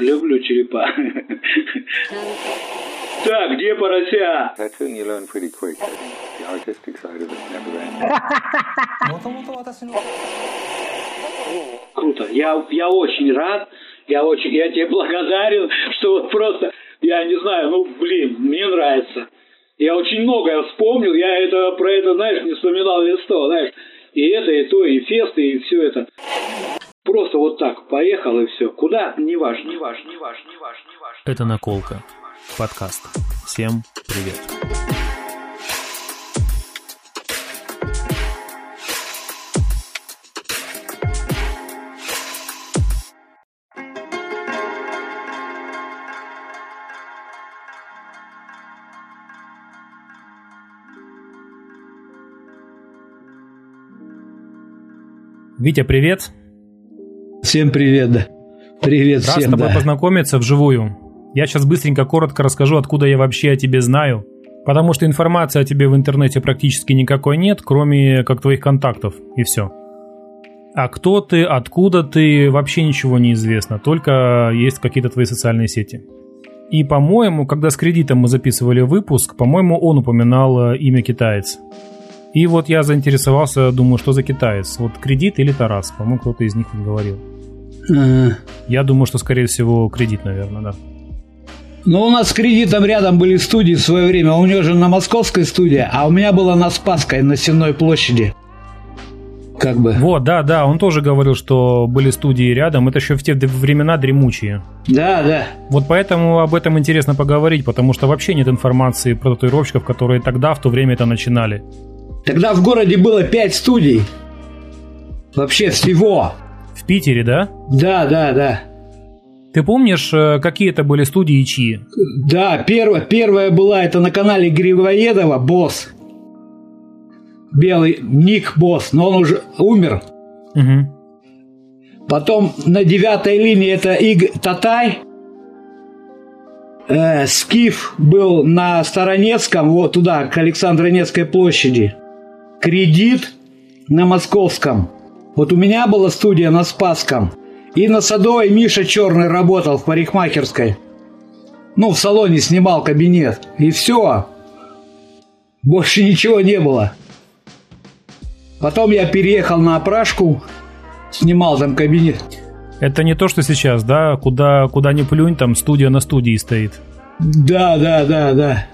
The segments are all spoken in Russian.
Люблю черепа. Так, где порося? Круто. Я, я очень рад. Я очень, я тебе благодарен, что вот просто, я не знаю, ну, блин, мне нравится. Я очень многое вспомнил, я это про это, знаешь, не вспоминал лет сто, знаешь. И это, и то, и фесты, и все это. Просто вот так поехал и все. Куда? Неважно, неважно, неважно, неважно, неважно. Это «Наколка». Подкаст. Всем привет. Витя, привет. Всем привет, да. Привет Рад с тобой познакомиться вживую. Я сейчас быстренько, коротко расскажу, откуда я вообще о тебе знаю. Потому что информации о тебе в интернете практически никакой нет, кроме как твоих контактов, и все. А кто ты, откуда ты, вообще ничего не известно, только есть какие-то твои социальные сети. И, по-моему, когда с кредитом мы записывали выпуск, по-моему, он упоминал э, имя китаец. И вот я заинтересовался, думаю, что за китаец? Вот кредит или Тарас? По-моему, кто-то из них говорил. А, Я думаю, что, скорее всего, кредит, наверное, да. Ну, у нас с кредитом рядом были студии в свое время. У него же на московской студии, а у меня была на Спасской, на Сенной площади. Как бы. Вот, да, да, он тоже говорил, что были студии рядом. Это еще в те времена дремучие. Да, да. Вот поэтому об этом интересно поговорить, потому что вообще нет информации про татуировщиков, которые тогда, в то время это начинали. Тогда в городе было пять студий. Вообще всего. Питере, да? Да, да, да. Ты помнишь, э, какие это были студии и чьи? Да, первая, первая была это на канале Гривоедова «Босс». Белый ник «Босс», но он уже умер. Угу. Потом на девятой линии это Иг Татай. Э, Скиф был на Старонецком, вот туда, к Александро-Невской площади. Кредит на Московском. Вот у меня была студия на Спасском. И на Садовой Миша Черный работал в парикмахерской. Ну, в салоне снимал кабинет. И все. Больше ничего не было. Потом я переехал на опрашку, снимал там кабинет. Это не то, что сейчас, да? Куда, куда ни плюнь, там студия на студии стоит. Да, да, да, да.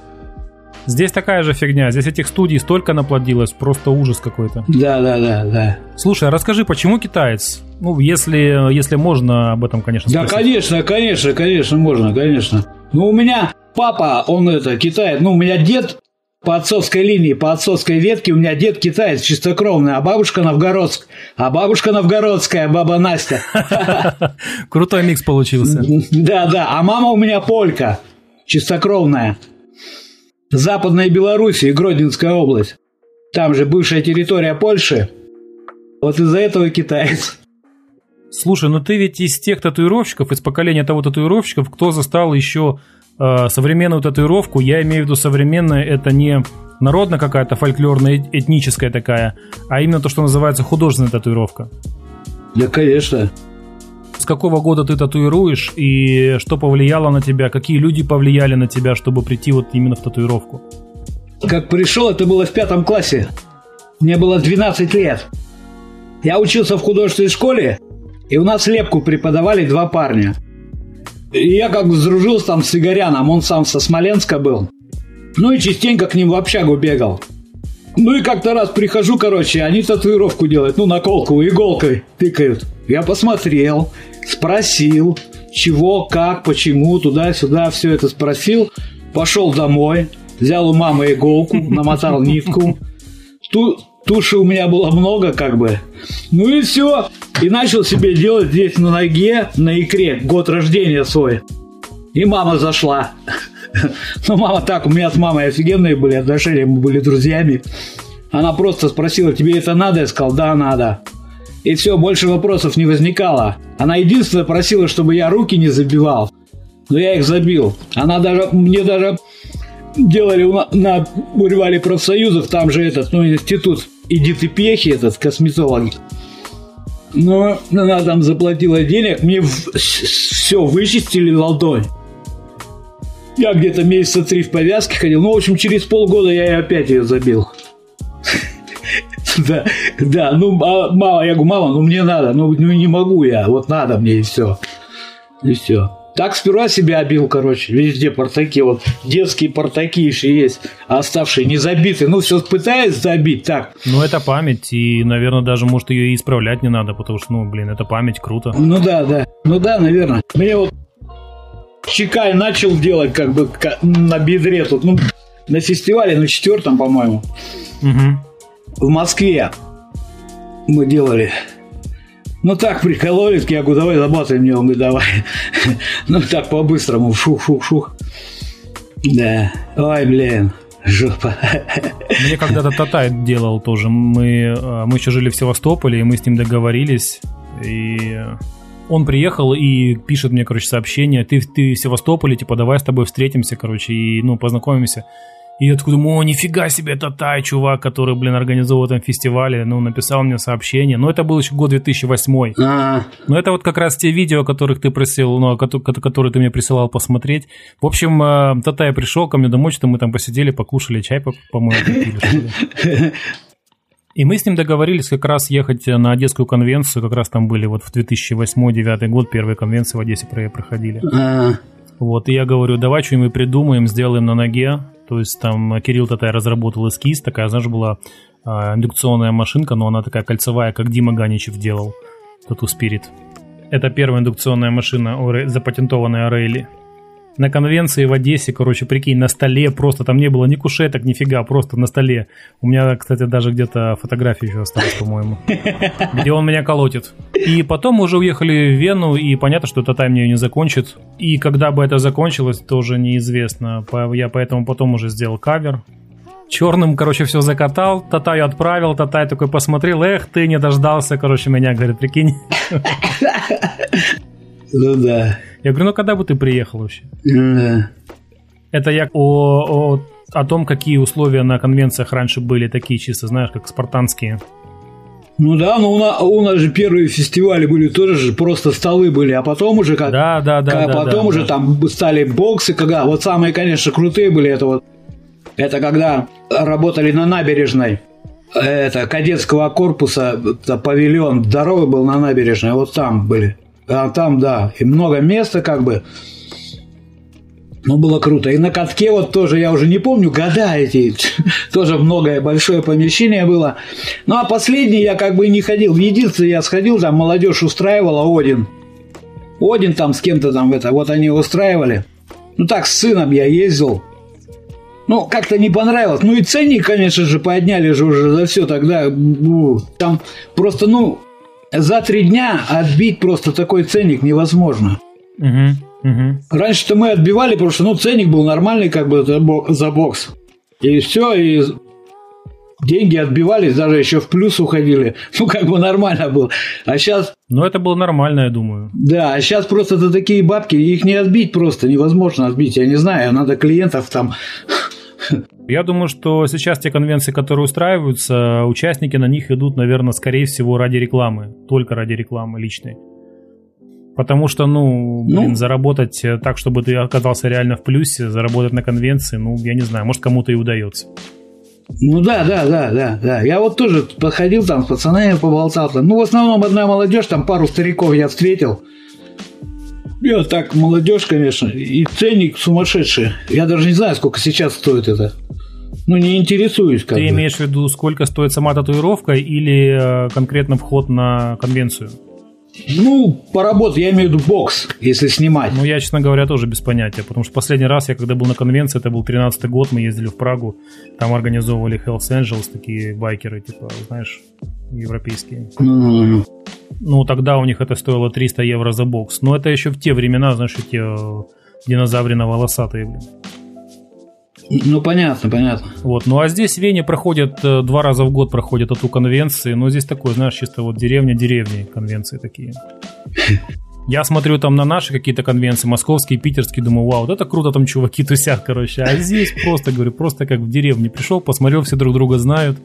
Здесь такая же фигня. Здесь этих студий столько наплодилось, просто ужас какой-то. Да, да, да, да. Слушай, а расскажи, почему китаец? Ну, если, если можно об этом, конечно, Да, спросить. конечно, конечно, конечно, можно, конечно. Ну, у меня папа, он это, китаец. Ну, у меня дед по отцовской линии, по отцовской ветке, у меня дед китаец чистокровный, а бабушка новгородск, а бабушка новгородская, баба Настя. Крутой микс получился. Да, да, а мама у меня полька, чистокровная. Западная Белоруссия, Гродненская область. Там же бывшая территория Польши. Вот из-за этого китаец. Слушай, ну ты ведь из тех татуировщиков, из поколения того татуировщиков, кто застал еще э, современную татуировку, я имею в виду современная, это не народная какая-то фольклорная, этническая такая, а именно то, что называется художественная татуировка. Да, конечно. С какого года ты татуируешь и что повлияло на тебя, какие люди повлияли на тебя, чтобы прийти вот именно в татуировку? Как пришел, это было в пятом классе. Мне было 12 лет. Я учился в художественной школе, и у нас лепку преподавали два парня. И я как сдружился там с Игоряном, он сам со Смоленска был. Ну и частенько к ним в общагу бегал. Ну и как-то раз прихожу, короче, они татуировку делают, ну наколку иголкой тыкают. Я посмотрел, спросил, чего, как, почему, туда-сюда, все это спросил. Пошел домой, взял у мамы иголку, намотал нитку. Ту, туши у меня было много, как бы. Ну и все. И начал себе делать здесь на ноге, на икре, год рождения свой. И мама зашла. Ну, мама так, у меня с мамой офигенные были отношения, мы были друзьями. Она просто спросила, тебе это надо? Я сказал, да, надо. И все, больше вопросов не возникало. Она единственное просила, чтобы я руки не забивал. Но я их забил. Она даже, мне даже делали на, на Буревале профсоюзов, там же этот, ну, институт Эдиты Пехи, этот косметолог. Ну, она там заплатила денег, мне все вычистили ладонь. Я где-то месяца три в повязке ходил. Ну, в общем, через полгода я и опять ее забил. Да, да, ну, а, мало, я говорю, мама, ну мне надо, ну, ну не могу я, вот надо мне и все. И все. Так сперва себя бил, короче, везде портаки, вот детские портаки еще есть, а оставшие не забиты. Ну, все пытаюсь забить, так. Ну, это память, и, наверное, даже, может, ее исправлять не надо, потому что, ну, блин, это память, круто. Ну да, да, ну да, наверное. Мне вот Чекай начал делать как бы на бедре тут, ну, на фестивале, на четвертом, по-моему. Угу. В Москве мы делали. Ну так прикололись, я говорю, давай забатай мне, он говорит, давай. ну так по-быстрому, шух-шух-шух. Да, ой, блин, жопа. Мне когда-то Татай делал тоже. Мы, э, мы еще жили в Севастополе, и мы с ним договорились. И он приехал и пишет мне, короче, сообщение, ты, ты в Севастополе, типа, давай с тобой встретимся, короче, и, ну, познакомимся. И я такой думаю, о, нифига себе, это тай чувак, который, блин, организовал там фестивале, ну, написал мне сообщение. Но это был еще год 2008. А-а-а. Но это вот как раз те видео, которых ты просил, ну, которые ты мне присылал посмотреть. В общем, э, Татай пришел ко мне домой, что мы там посидели, покушали чай, по-моему. И мы с ним договорились как раз ехать на Одесскую конвенцию, как раз там были вот в 2008-2009 год первые конвенции в Одессе проходили. А-а-а. Вот, и я говорю, давай что-нибудь придумаем, сделаем на ноге. То есть там Кирилл Татай разработал эскиз, такая, знаешь, была а, индукционная машинка, но она такая кольцевая, как Дима Ганичев делал, Тату Спирит. Это первая индукционная машина, запатентованная Рейли на конвенции в Одессе, короче, прикинь, на столе просто, там не было ни кушеток, нифига, просто на столе. У меня, кстати, даже где-то фотография еще осталась, по-моему, где он меня колотит. И потом мы уже уехали в Вену, и понятно, что Татай мне ее не закончит. И когда бы это закончилось, тоже неизвестно. Я поэтому потом уже сделал кавер, черным, короче, все закатал, Татаю отправил, Татай такой посмотрел, эх, ты не дождался, короче, меня, говорит, прикинь. Ну да. Я говорю, ну когда бы ты приехал вообще? Да. Это я о, о, о том, какие условия на конвенциях раньше были такие чисто, знаешь, как спартанские. Ну да, но у нас, у нас же первые фестивали были тоже же просто столы были, а потом уже как, да, да, да, как да, потом да, уже да. там стали боксы, когда вот самые, конечно, крутые были, это вот это когда работали на набережной это кадетского корпуса это павильон здоровый был на набережной, вот там были. А там, да, и много места как бы. Ну, было круто. И на катке вот тоже, я уже не помню, года эти, тоже многое, большое помещение было. Ну, а последний я как бы не ходил. В единственное я сходил, там молодежь устраивала Один. Один там с кем-то там это, вот они устраивали. Ну, так, с сыном я ездил. Ну, как-то не понравилось. Ну, и ценник, конечно же, подняли же уже за все тогда. Там просто, ну, за три дня отбить просто такой ценник невозможно. Угу, угу. Раньше-то мы отбивали, потому что ну, ценник был нормальный как бы за бокс. И все, и деньги отбивались, даже еще в плюс уходили. Ну, как бы нормально было. А сейчас... Ну, это было нормально, я думаю. Да, а сейчас просто это такие бабки, их не отбить просто, невозможно отбить. Я не знаю, надо клиентов там я думаю, что сейчас те конвенции, которые устраиваются, участники на них идут, наверное, скорее всего, ради рекламы. Только ради рекламы личной. Потому что, ну, блин, ну, заработать так, чтобы ты оказался реально в плюсе, заработать на конвенции, ну, я не знаю, может, кому-то и удается. Ну да, да, да, да, да. Я вот тоже подходил там с пацанами поболтал. Там. Ну, в основном одна молодежь, там пару стариков я встретил. Я так, молодежь, конечно, и ценник сумасшедший. Я даже не знаю, сколько сейчас стоит это. Ну, не интересуюсь как Ты бы. имеешь в виду, сколько стоит сама татуировка или э, конкретно вход на конвенцию? Ну, поработать, я имею в виду бокс, если снимать. Ну, я, честно говоря, тоже без понятия, потому что последний раз я, когда был на конвенции, это был 13-й год, мы ездили в Прагу, там организовывали Hells Angels, такие байкеры, типа, знаешь, европейские. Ну-ну-ну. Ну, тогда у них это стоило 300 евро за бокс. Но это еще в те времена, знаешь, эти э, динозаврино-волосатые, блин. Ну, понятно, понятно. Вот, ну а здесь в Вене проходят, э, два раза в год проходят эту конвенции, но здесь такое, знаешь, чисто вот деревня-деревни конвенции такие. Я смотрю там на наши какие-то конвенции, московские, питерские, думаю, вау, вот это круто, там чуваки тусят, короче. А здесь просто, говорю, просто как в деревне. Пришел, посмотрел, все друг друга знают.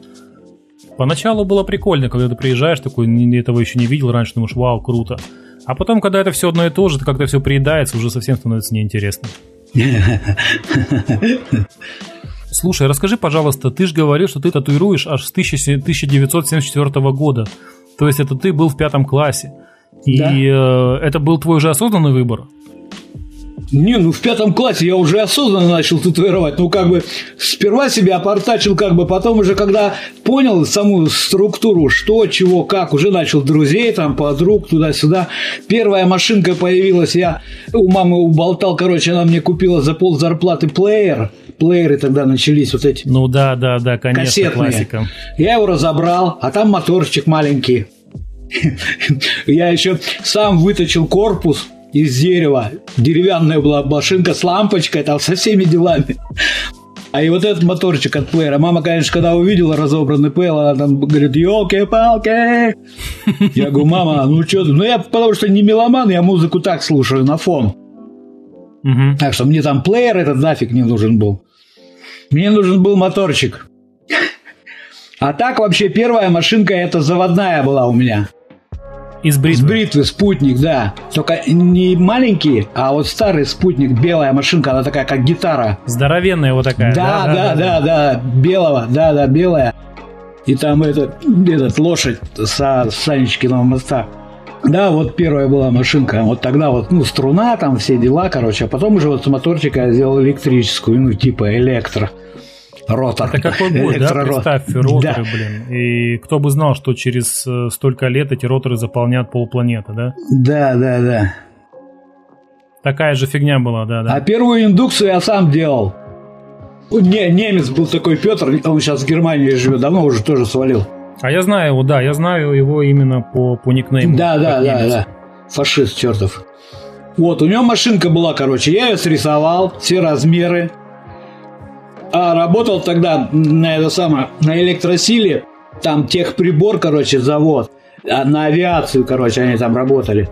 Поначалу было прикольно, когда ты приезжаешь, такой, «Н- этого еще не видел раньше, думаешь, вау, круто. А потом, когда это все одно и то же, как-то все приедается, уже совсем становится неинтересно. Слушай, расскажи, пожалуйста, ты же говорил, что ты татуируешь аж с 1000 1974 года. То есть это ты был в пятом классе. И Да. э, это был твой уже осознанный выбор? Не, ну в пятом классе я уже осознанно начал татуировать. Ну, как бы сперва себя опортачил, как бы потом уже, когда понял саму структуру, что, чего, как, уже начал друзей, там, подруг, туда-сюда. Первая машинка появилась, я у мамы уболтал, короче, она мне купила за пол зарплаты плеер. Плееры тогда начались вот эти Ну да, да, да, конечно, кассетные. классика. Я его разобрал, а там моторчик маленький. Я еще сам выточил корпус из дерева. Деревянная была машинка с лампочкой, там со всеми делами. А и вот этот моторчик от плеера. Мама, конечно, когда увидела разобранный плеер, она там говорит, елки-палки. Я говорю, мама, ну что ты? Ну я потому что не меломан, я музыку так слушаю на фон. Мгм. Так что мне там плеер этот нафиг не нужен был. Мне нужен был моторчик. А так вообще первая машинка это заводная была у меня. Из С бритвы. бритвы спутник, да. Только не маленький, а вот старый спутник, белая машинка, она такая как гитара. Здоровенная вот такая. Да, да, да, да, белого, да, да, белая. И там этот, этот лошадь со Санечкиного моста. Да, вот первая была машинка. Вот тогда вот, ну, струна, там все дела, короче. А потом уже вот с моторчика я сделал электрическую, ну, типа электро. Ротор. Это какой год, да? Представь, роторы, Да. блин. И кто бы знал, что через э, столько лет эти роторы заполнят полпланеты, да? Да, да, да. Такая же фигня была, да, да. А первую индукцию я сам делал. Не, немец был такой Петр, он сейчас в Германии живет, давно уже тоже свалил. А я знаю его, да, я знаю его именно по, по никнейму. Да, да, да, немец. да. Фашист чертов. Вот, у него машинка была, короче, я ее срисовал, все размеры. А работал тогда на это самое, на электросиле, там техприбор, короче, завод. А на авиацию, короче, они там работали.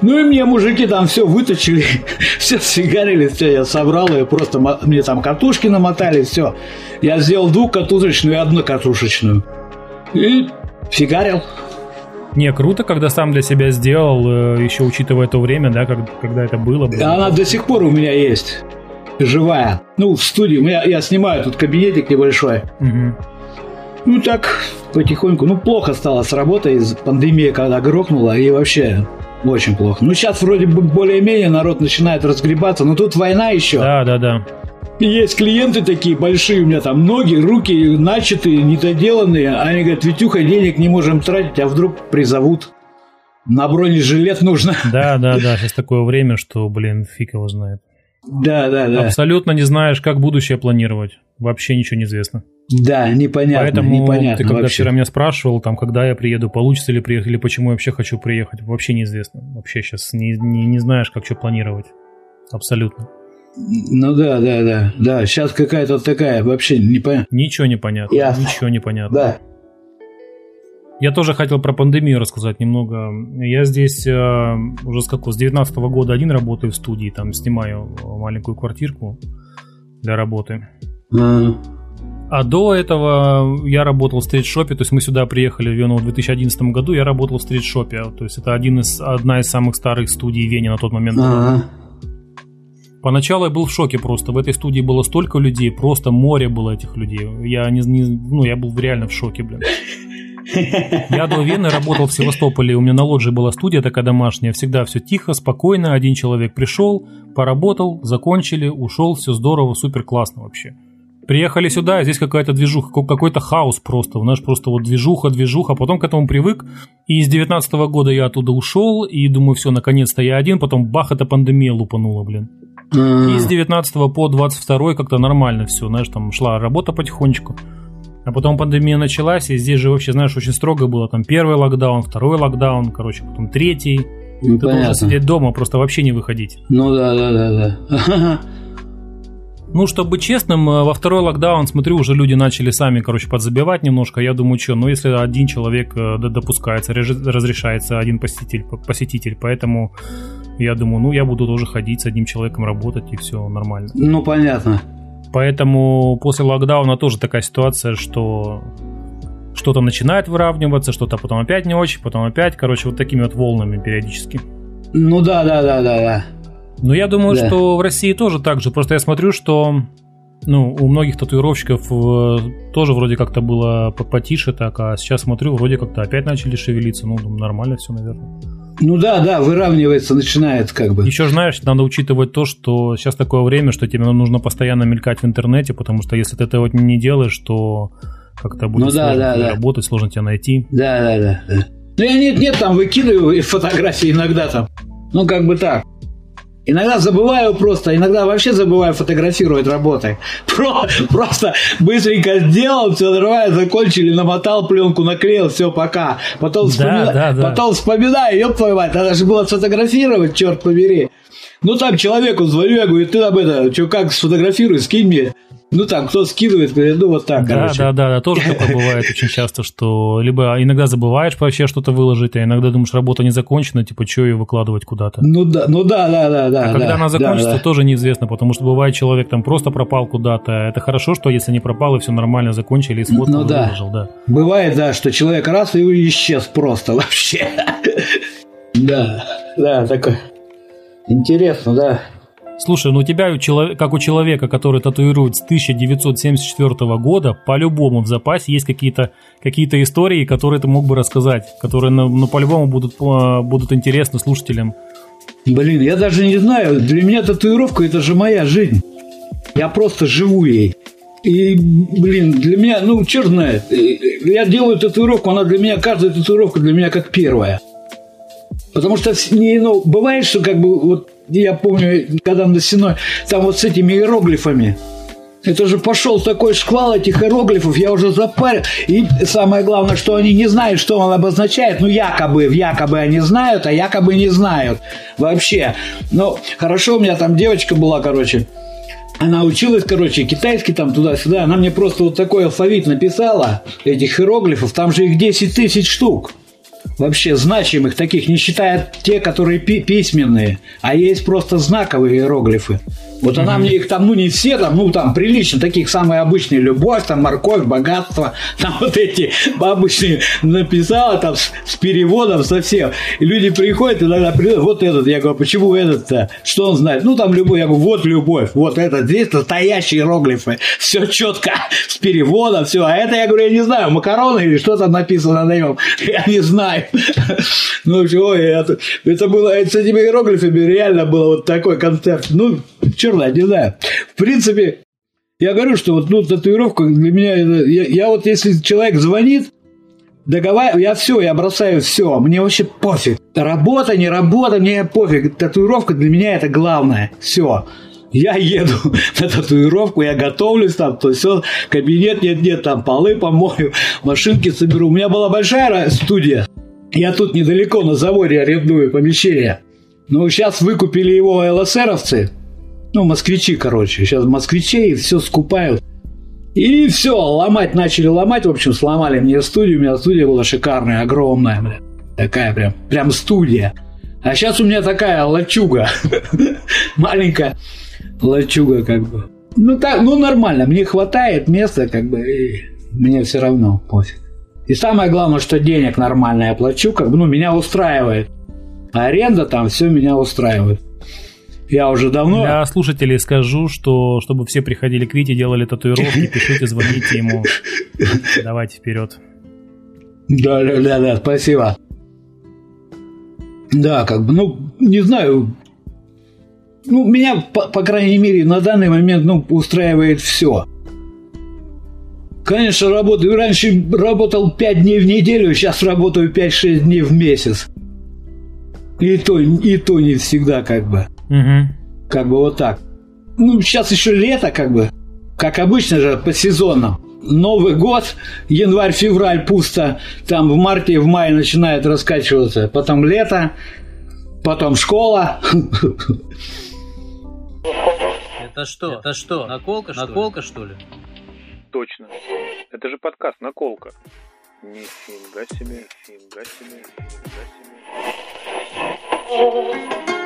Ну и мне мужики там все выточили, все сигарили, все, я собрал ее, просто мне там катушки намотали, все. Я сделал двухкатушечную и одну катушечную. И фигарил. Не, круто, когда сам для себя сделал, э, еще учитывая то время, да, как- когда это было. блин. Она до сих пор у меня есть. Живая. Ну, в студии. У меня, я снимаю тут кабинетик небольшой. Мгм. Ну, так, потихоньку. Ну, плохо стало с работой из пандемии, когда грохнула. И вообще, очень плохо. Ну, сейчас вроде бы более-менее народ начинает разгребаться. Но тут война еще. Да, да, да. Есть клиенты такие большие, у меня там ноги, руки начатые, недоделанные. Они говорят, Витюха, денег не можем тратить, а вдруг призовут. На бронежилет нужно. Да, да, да. Сейчас такое время, что, блин, фиг его знает. Да, да, да. Абсолютно не знаешь, как будущее планировать. Вообще ничего не известно. Да, непонятно, Поэтому непонятно ты когда вообще. вчера меня спрашивал, там, когда я приеду, получится ли приехать, или почему я вообще хочу приехать, вообще неизвестно. Вообще сейчас не, не, не знаешь, как что планировать. Абсолютно. Ну да, да, да, да. Сейчас какая-то такая вообще непонятно. Ничего не понятно. Ясно. Ничего не понятно. Да. Я тоже хотел про пандемию рассказать немного. Я здесь э, уже с какого? С 19 года один работаю в студии, там снимаю маленькую квартирку для работы. А, А до этого я работал в стрит-шопе, то есть мы сюда приехали в Вену в 2011 году, я работал в стрит-шопе, то есть это один из, одна из самых старых студий Вене на тот момент. ага. Поначалу я был в шоке просто, в этой студии было столько людей, просто море было этих людей. Я не, не- ну я был реально в шоке, блин. Я до Вены работал в Севастополе, у меня на лоджии была студия такая домашняя, всегда все тихо, спокойно, один человек пришел, поработал, закончили, ушел, все здорово, супер классно вообще. Приехали сюда, здесь какая-то движуха, ка- какой-то хаос просто, знаешь, просто вот движуха, движуха, потом к этому привык, и с 19 года я оттуда ушел, и думаю, все, наконец-то я один, потом бах, эта пандемия лупанула, блин. А, И с 19 по 22 как-то нормально все, знаешь, там шла работа потихонечку. А потом пандемия началась, и здесь же вообще, знаешь, очень строго было. Там первый локдаун, второй локдаун, короче, потом третий. ну, Ты должен понятно. сидеть дома, просто вообще не выходить. Ну да, да, да, да. Ну, чтобы быть честным, э, во второй локдаун, смотрю, уже люди начали сами, короче, подзабивать немножко. Я думаю, что, ну, если один человек э, допускается, разрешается один посетитель, посетитель, поэтому я думаю, ну, я буду тоже ходить с одним человеком, работать, и все нормально. Ну понятно. Поэтому после локдауна тоже такая ситуация, что что-то начинает выравниваться, что-то потом опять не очень, потом опять, короче, вот такими вот волнами периодически. Ну да, да, да, да, да. Но я думаю, Да. что в России тоже так же. Просто я смотрю, что ну, у многих татуировщиков э, тоже вроде как-то было по- потише так, а сейчас смотрю, вроде как-то опять начали шевелиться. Ну, думаю, нормально все, наверное. Ну да, да, выравнивается, начинает как бы. Еще знаешь, надо учитывать то, что сейчас такое время, что тебе нужно постоянно мелькать в интернете, потому что если ты этого не делаешь, то как-то будет Ну да, сложно да, да. работать, сложно тебя найти. Да, да, да. да. Ну я нет, нет, там выкидываю фотографии иногда там. Ну как бы так. Иногда забываю просто, иногда вообще забываю фотографировать работы. Про- просто быстренько сделал, все нормально, закончили, намотал пленку, наклеил, все, пока. Потом, Да, вспомина- да, да. потом вспоминаю, ёб твою мать, надо же было сфотографировать, черт побери. Ну там человеку звоню, я говорю, ты там это, что, как сфотографируй, скинь мне. Ну там, кто скидывает, говорит, ну вот так, Да, короче. да, да, да, тоже такое бывает очень часто, что либо иногда забываешь вообще что-то выложить, а иногда думаешь, работа не закончена, типа, что ее выкладывать куда-то. Ну да, ну да, да, да, да. А когда да, она закончится, да, да. тоже неизвестно, потому что бывает человек там просто пропал куда-то. Это хорошо, что если не пропал и все нормально закончили, и сфоткал, Ну да. выложил, да. Бывает, да, что человек раз и исчез просто вообще. Да, да, такой. Интересно, да. Слушай, ну у тебя, как у человека, который татуирует с 1974 года, по-любому в запасе есть какие-то какие истории, которые ты мог бы рассказать, которые ну, ну, по-любому будут, э, будут интересны слушателям. Блин, я даже не знаю, для меня татуировка это же моя жизнь. Я просто живу ей. И, блин, для меня, ну, черт знает, я делаю татуировку, она для меня, каждая татуировка для меня как первая. Потому что, не, ну, бывает, что как бы, вот, я помню, когда на Сеной, там вот с этими иероглифами, это же пошел такой шквал этих иероглифов, я уже запарил. И самое главное, что они не знают, что он обозначает. Ну, якобы, якобы они знают, а якобы не знают вообще. Но хорошо, у меня там девочка была, короче, она училась, короче, китайский там туда-сюда. Она мне просто вот такой алфавит написала, этих иероглифов. Там же их 10 тысяч штук. Вообще значимых таких, не считая те, которые пи- письменные. А есть просто знаковые иероглифы. Вот она мне их там, ну не все там, ну там прилично, таких самые обычные, любовь, там морковь, богатство, там вот эти обычные написала там с, с переводом совсем. И люди приходят, иногда приходят, вот этот, я говорю, почему этот-то, что он знает? Ну там любовь, я говорю, вот любовь, вот это, здесь настоящие иероглифы, все четко, с переводом, все, а это, я говорю, я не знаю, макароны или что там написано на нем, я не знаю. Ну, ой, это, это было, с этими иероглифами реально было вот такой концерт. Ну, черт знает, не знаю. В принципе, я говорю, что вот, ну, татуировка для меня, я, я вот, если человек звонит, договариваю, я все, я бросаю все, мне вообще пофиг. Работа, не работа, мне пофиг. Татуировка для меня это главное. Все. Я еду на татуировку, я готовлюсь там, то все, кабинет нет-нет, там полы помою, машинки соберу. У меня была большая студия. Я тут недалеко на заводе арендую помещение. Ну, сейчас выкупили его ЛСРовцы. Ну, москвичи, короче. Сейчас москвичей все скупают. И все, ломать начали ломать. В общем, сломали мне студию. У меня студия была шикарная, огромная, бля. Такая прям, прям студия. А сейчас у меня такая лачуга. Маленькая лачуга, как бы. Ну, так, ну, нормально. Мне хватает места, как бы, и мне все равно пофиг. И самое главное, что денег нормально я плачу, как бы, ну, меня устраивает. Аренда там все меня устраивает. Я уже давно... Для слушателей скажу, что чтобы все приходили к Вите, делали татуировки, пишите, звоните ему. Давайте вперед. Да, да, да, да, спасибо. Да, как бы, ну, не знаю. Ну, меня, по, по крайней мере, на данный момент, ну, устраивает все. Конечно, работаю. Раньше работал 5 дней в неделю, сейчас работаю 5-6 дней в месяц. И то, и то не всегда, как бы. Угу. Как бы вот так. Ну, сейчас еще лето, как бы. Как обычно же, по сезонам. Новый год, январь-февраль пусто. Там в марте и в мае начинает раскачиваться. Потом лето, потом школа. Это что? Это что? Наколка, что Наколка, что ли? Точно. Это же подкаст «Наколка». Нифига себе, нифига себе, нифига себе.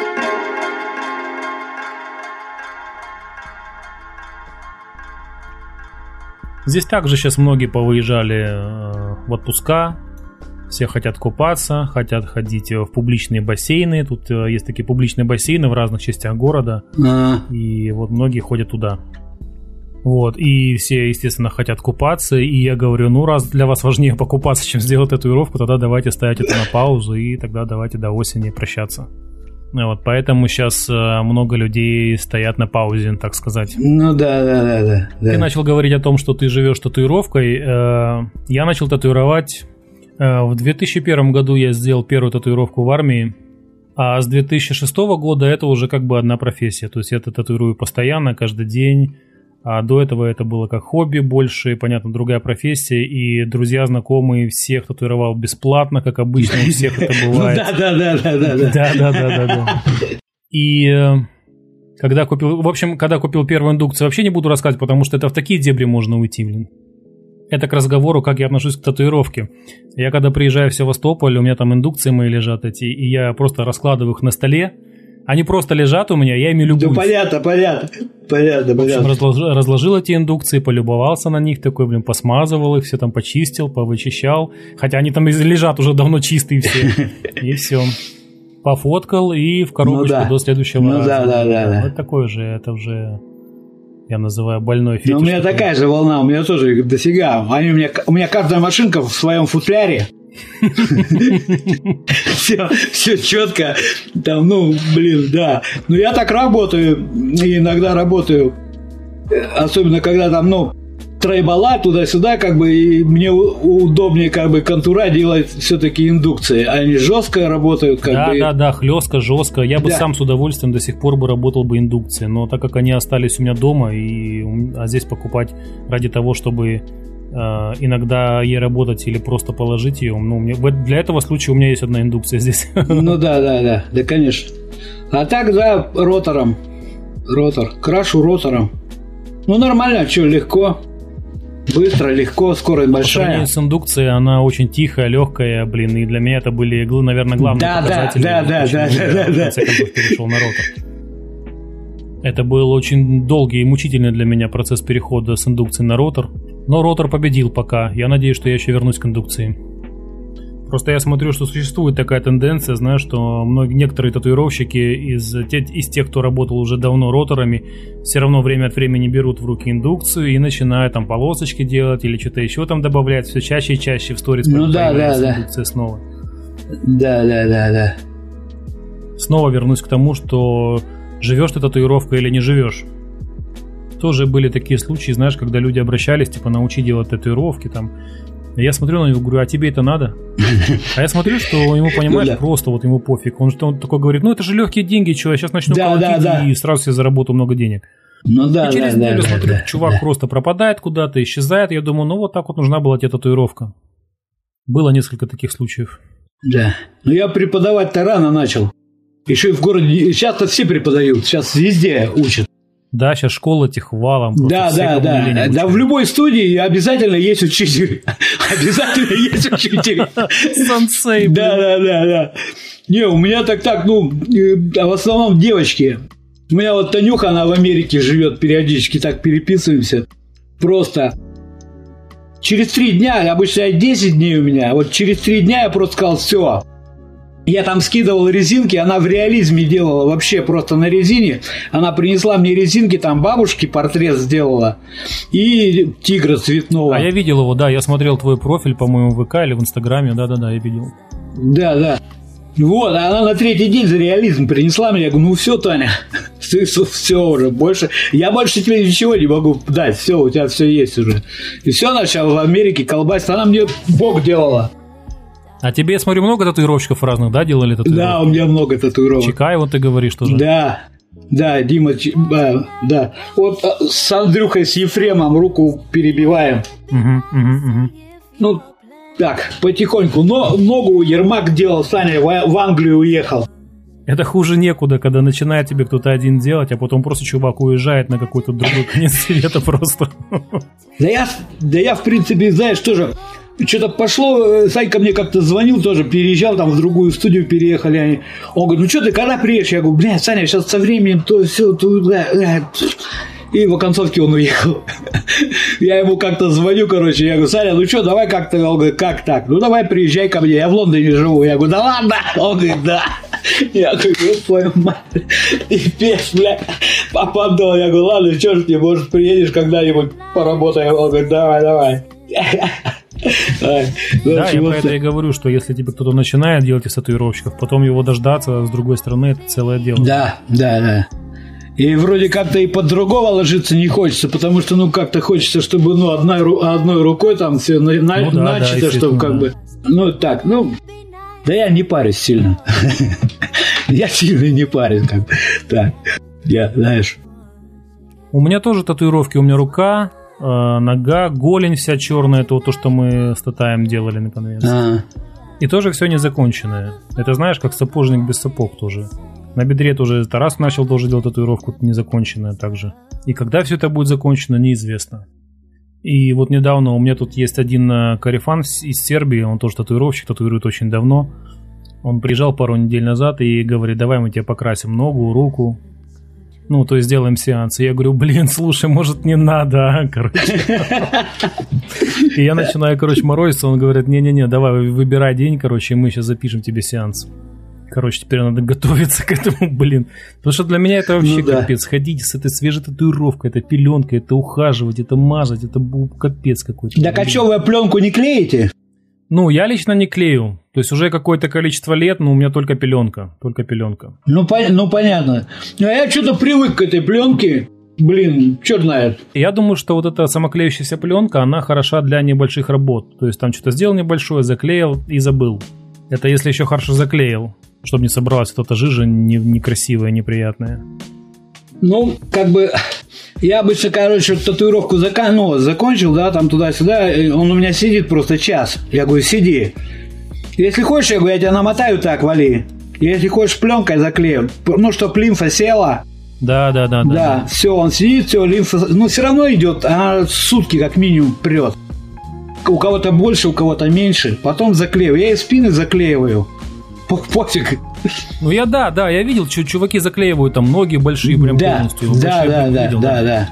Здесь также сейчас многие повыезжали э, в отпуска, все хотят купаться, хотят ходить в публичные бассейны. Тут э, есть такие публичные бассейны в разных частях города, А, и вот многие ходят туда. Вот, и все, естественно, хотят купаться, и я говорю, ну, раз для вас важнее покупаться, чем сделать татуировку, тогда давайте ставить это на паузу, и тогда давайте до осени прощаться. Вот, поэтому сейчас много людей стоят на паузе, так сказать. ну да, да, да, да. Ты да. начал говорить о том, что ты живешь татуировкой. Э, Я начал татуировать. э, В 2001 году я сделал первую татуировку в армии. А с 2006 года это уже как бы одна профессия. То есть я это татуирую постоянно, каждый день. А до этого это было как хобби больше, понятно, другая профессия. И друзья, знакомые всех татуировал бесплатно, как обычно у всех это Ну бывает. да, да, да, да, да, да. Да, да, да, да, да. И э, когда купил, в общем, когда купил первую индукцию, вообще не буду рассказывать, потому что это в такие дебри можно уйти, блин. Это к разговору, как я отношусь к татуировке. Я когда приезжаю в Севастополь, у меня там индукции мои лежат эти, и я просто раскладываю их на столе. Они просто лежат у меня, я ими Да любуюсь. понятно, понятно, понятно, В общем, понятно. разложил, разложил эти индукции, полюбовался на них, такой, блин, посмазывал их, все там почистил, повычищал. Хотя они там лежат уже давно чистые все. И все. Пофоткал и в коробочку Ну да. до следующего Ну раза. да, да, да, да. Вот такой же, это уже, я называю, больной фетиш. Ну, у меня такая же волна, у меня тоже дофига. Они у меня, у меня каждая машинка в своем футляре. Все, все четко. Там, ну, блин, да. Но я так работаю, и иногда работаю, особенно когда там, ну, трейбала туда-сюда, как бы, и мне удобнее, как бы, контура делать все-таки индукции. Они жестко работают, как Да, бы. да, да, хлестко, жестко. Я бы Да. сам с удовольствием до сих пор бы работал бы индукцией, но так как они остались у меня дома, и, а здесь покупать ради того, чтобы иногда ей работать или просто положить ее, ну, мне, для этого случая у меня есть одна индукция здесь. Ну да, да, да, да, конечно. А так, да, ротором. Ротор. Крашу ротором. Ну, нормально, что, легко. Быстро, легко, скорость большая. с индукцией, она очень тихая, легкая, блин, и для меня это были, наверное, главные Да, да, показатели. да, да, да, да, да. концов перешел на ротор. Это был очень долгий и мучительный для меня процесс перехода с индукции на ротор. Но ротор победил пока. Я надеюсь, что я еще вернусь к индукции. Просто я смотрю, что существует такая тенденция, знаю, что многие, некоторые татуировщики из, из тех, кто работал уже давно роторами, все равно время от времени берут в руки индукцию и начинают там полосочки делать или что-то еще там добавлять. Все чаще и чаще в сторис Ну да, да, да. индукция снова. Да, да, да, да. Снова вернусь к тому, что живешь ты татуировкой или не живешь. Тоже были такие случаи, знаешь, когда люди обращались, типа, научи делать татуировки там. Я смотрю на него, говорю, а тебе это надо? А я смотрю, что ему, понимаешь, Ну да. просто вот ему пофиг. Он что он такой говорит, ну это же легкие деньги, что я сейчас начну Да, колотить да. и сразу себе заработаю много денег. Ну да, и через да, неделю да, смотрю, да, чувак да. просто пропадает куда-то, исчезает. Я думаю, ну вот так вот нужна была тебе татуировка. Было несколько таких случаев. Да. Ну я преподавать-то рано начал. Еще и в городе. Сейчас-то все преподают. Сейчас везде учат. Да, сейчас школа этих валом. Да, да, да. Да, в любой студии обязательно есть учитель. Обязательно есть учитель. Сенсей, блин. Да, да, да, да. Не, у меня так так, ну, э, а в основном девочки. У меня вот Танюха, она в Америке живет, периодически так переписываемся. Просто через три дня, обычно 10 дней у меня, вот через три дня я просто сказал, все. Я там скидывал резинки, она в реализме делала вообще просто на резине. Она принесла мне резинки, там бабушки портрет сделала и тигра цветного. А я видел его, да, я смотрел твой профиль, по-моему, в ВК или в Инстаграме, да-да-да, я видел. Да, да. Вот, а она на третий день за реализм принесла мне. Я говорю, ну все, Таня, все уже, больше. Я больше тебе ничего не могу дать. Все, у тебя все есть уже. И все начала в Америке колбасить. Она мне Бог делала. А тебе, я смотрю, много татуировщиков разных, да, делали татуировки? Да, у меня много татуировок. Чикаева ты говоришь тоже? Да, да, Дима, Ч- да, да. Вот а, с Андрюхой, с Ефремом руку перебиваем. Мгм, мгм, мгм. Ну, так, потихоньку. Но ногу Ермак делал, Саня в, в Англию уехал. Это хуже некуда, когда начинает тебе кто-то один делать, а потом просто чувак уезжает на какой-то другой конец света просто. Да я, да я, в принципе, знаешь, тоже что-то пошло, э, Санька мне как-то звонил тоже, переезжал там в другую студию, переехали они. Он говорит, ну что ты, когда приедешь? Я говорю, блядь, Саня, сейчас со временем то все, то, да, да». И в оконцовке он уехал. Я ему как-то звоню, короче, я говорю, Саня, ну что, давай как-то, он говорит, как так? Ну давай приезжай ко мне, я в Лондоне живу. Я говорю, да ладно? Он говорит, да. Я говорю, твою мать, пес, бля, попадал. Я говорю, ладно, что ж ты, может, приедешь когда-нибудь поработаем? Он говорит, давай, давай. Да, я про это и говорю, что если тебе кто-то начинает делать из татуировщиков, потом его дождаться, с другой стороны, это целое дело. Да, да, да. И вроде как-то и под другого ложиться не хочется, потому что, ну, как-то хочется, чтобы, ну, одной, одной рукой там все на, Ну да, да, начато, чтобы естественно, как да. бы... Ну, так, ну... Да я не парюсь сильно. Я сильно не парюсь, как бы. Так, я, знаешь... У меня тоже татуировки, у меня рука, нога, голень вся черная, это вот то, что мы с Татаем делали на конвенции. А, И тоже все незаконченное. Это знаешь, как сапожник без сапог тоже. На бедре тоже Тарас начал тоже делать татуировку незаконченная также. И когда все это будет закончено, неизвестно. И вот недавно у меня тут есть один э, карифан из Сербии, он тоже татуировщик, татуирует очень давно. Он приезжал пару недель назад и говорит, давай мы тебе покрасим ногу, руку. Ну, то есть сделаем сеанс. И я говорю, блин, слушай, может не надо, а?» короче. И я начинаю, короче, морозиться, он говорит, не-не-не, давай выбирай день, короче, и мы сейчас запишем тебе сеанс. Короче, теперь надо готовиться к этому, блин. Потому что для меня это вообще Ну да. капец. Ходить с этой свежей татуировкой, это пеленка, это ухаживать, это мазать, это капец какой-то. А что, вы пленку не клеите? Ну, я лично не клею. То есть уже какое-то количество лет, но у меня только пеленка. Только пеленка. Ну, пон- ну понятно. А я что-то привык к этой пленке. Блин, черт знает. Я думаю, что вот эта самоклеющаяся пленка, она хороша для небольших работ. То есть там что-то сделал небольшое, заклеил и забыл. Это если еще хорошо заклеил, чтобы не собралась эта жижа не- некрасивая, неприятная. Ну, как бы, я обычно, короче, татуировку зака- ну, закончил, да, там туда-сюда, он у меня сидит просто час. Я говорю, сиди. Если хочешь, я говорю, я тебя намотаю так, вали. Если хочешь, пленкой заклею. Ну, чтоб лимфа села. Да, да, да, да. Да, все, он сидит, все, лимфа... Ну, все равно идет, а сутки как минимум прет. У кого-то больше, у кого-то меньше. Потом заклею. Я и спины заклеиваю. По- Пофиг. Ну я да, да, я видел, чу- чуваки заклеивают там ноги большие прям да, полностью. да, Большие да, да, видел, да, да.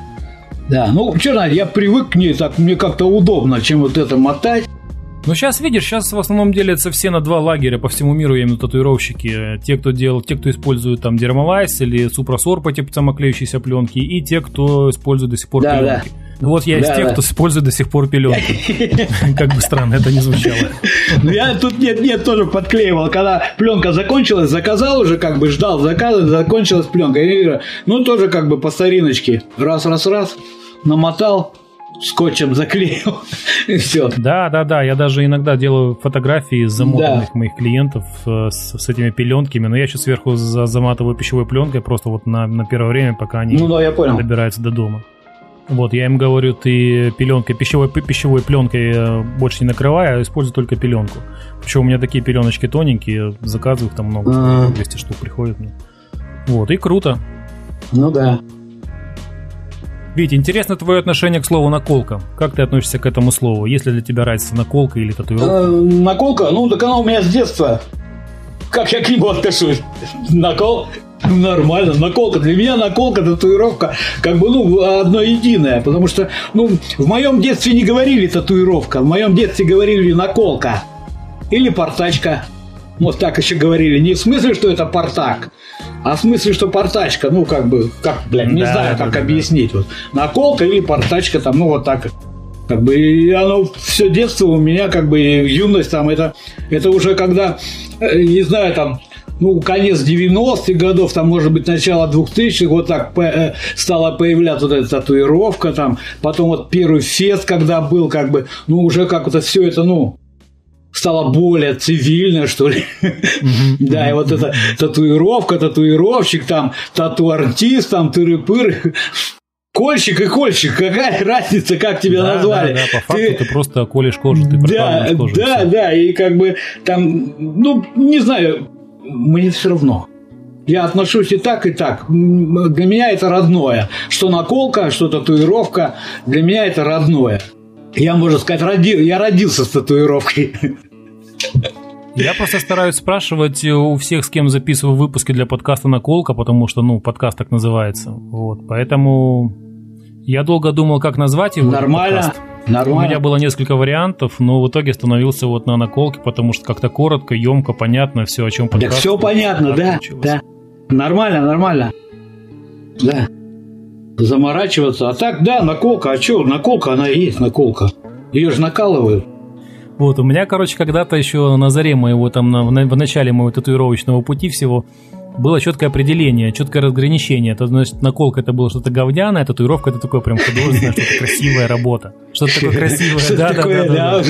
Да, ну, что знать, я привык к ней, так мне как-то удобно, чем вот это мотать. Ну сейчас видишь, сейчас в основном делятся все на два лагеря по всему миру, я имею в виду татуировщики. Те, кто делал, те, кто использует там дермалайз или супросор по типу самоклеющейся пленки, и те, кто использует до сих пор Да, пеленки. Вот я из Да, тех, да. кто использует до сих пор пеленки. Как бы странно это не звучало. Ну, я тут нет-нет тоже подклеивал, когда пленка закончилась, заказал уже, как бы ждал заказа, закончилась пленка. Ну, тоже как бы по стариночке. Раз-раз-раз, намотал, скотчем заклеил, и все. Да, да, да, я даже иногда делаю фотографии замотанных моих клиентов э, с, с этими пеленками, но я еще сверху за- заматываю пищевой пленкой просто вот на, на первое время, пока они Ну, да, я понял. добираются до дома. Вот, я им говорю, ты пеленкой, пищевой, пищевой пленкой э, больше не накрывай, а используй только пеленку. Причем у меня такие пеленочки тоненькие, заказываю их там много, А. 200 штук приходит мне. Вот, и круто. Ну да. Вить, интересно твое отношение к слову наколка. Как ты относишься к этому слову? Есть ли для тебя разница наколка или татуировка? Э, Наколка, ну, так она у меня с детства. Как я к нему отношусь? Накол? Нормально, наколка. Для меня наколка, татуировка, как бы, ну, одно единое. Потому что, ну, в моем детстве не говорили татуировка, в моем детстве говорили наколка. Или портачка. Вот так еще говорили. Не в смысле, что это портак, а в смысле, что портачка. Ну, как бы, как, блядь, не Да, знаю, как да, да. объяснить. Вот. Наколка или портачка, там, ну, вот так. Как бы и оно все детство у меня, как бы юность там, это, это уже когда, э, не знаю, там, ну, конец 90-х годов, там, может быть, начало 2000-х, вот так э, стала появляться вот эта татуировка, там, потом вот первый фест, когда был, как бы, ну, уже как-то все это, ну, стало более цивильно, что ли. Да, и вот эта татуировка, татуировщик, там, тату-артист, там, тыры-пыры. Кольщик и кольщик, какая разница, как тебя Да, назвали? Да, да, по факту ты, просто колешь кожу, ты да, кожу. да, всё. да, и как бы там, ну, не знаю, мне все равно. Я отношусь и так, и так. Для меня это родное. Что наколка, что татуировка, для меня это родное. Я, можно сказать, роди... я родился с татуировкой. Я просто стараюсь спрашивать у всех, с кем записываю выпуски для подкаста «Наколка», потому что, ну, подкаст так называется. Вот, поэтому Я долго думал, как назвать его. Нормально. подкаст. У Нормально. меня было несколько вариантов, но в итоге остановился вот на наколке, потому что как-то коротко, емко, понятно, все, о чем Так подкаст. все понятно, да, получилось. да. Нормально, нормально. Да. Заморачиваться. А так, да, наколка. А что, наколка, она и есть наколка. Ее же накалывают. Вот, у меня, короче, когда-то еще на заре моего, там, на- в, на- в начале моего татуировочного пути всего, было четкое определение, четкое разграничение. Это значит, наколка это было что-то говняное, татуировка это такое прям художественное, что-то красивая работа. Что-то такое красивое, да, да,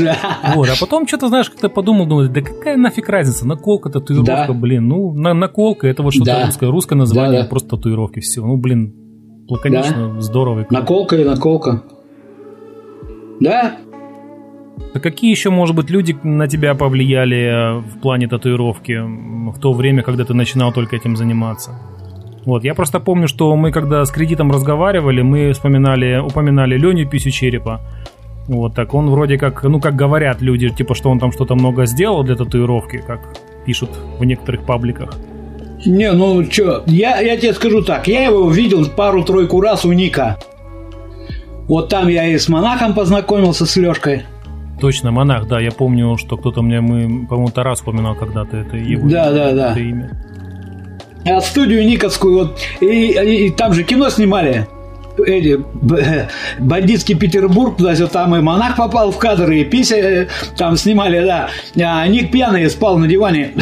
да. Вот, а потом что-то, знаешь, как-то подумал, думаю, да какая нафиг разница, наколка, татуировка, блин, ну, на, наколка, это вот что-то русское, русское название, просто татуировки, все, ну, блин, лаконично, здорово. и круто. Наколка и наколка. Да, А какие еще, может быть, люди на тебя повлияли э, в плане татуировки в то время, когда ты начинал только этим заниматься? Вот, я просто помню, что мы когда с кредитом разговаривали, мы вспоминали, упоминали Леню Писю Черепа. Вот, так он вроде как, ну, как говорят люди, типа, что он там что-то много сделал для татуировки, как пишут в некоторых пабликах. Не, ну что, я, я тебе скажу так, я его видел пару-тройку раз у Ника. Вот там я и с монахом познакомился, с Лешкой. Точно, монах, да, я помню, что кто-то мне, мы, по-моему, Тарас вспоминал когда-то это его Да, да, да. это имя. А студию Никовскую, вот, и, и- и там же кино снимали. Эти, б- бандитский Петербург, туда все там и монах попал в кадр, и пися э, там снимали, да. А Ник пьяный спал на диване.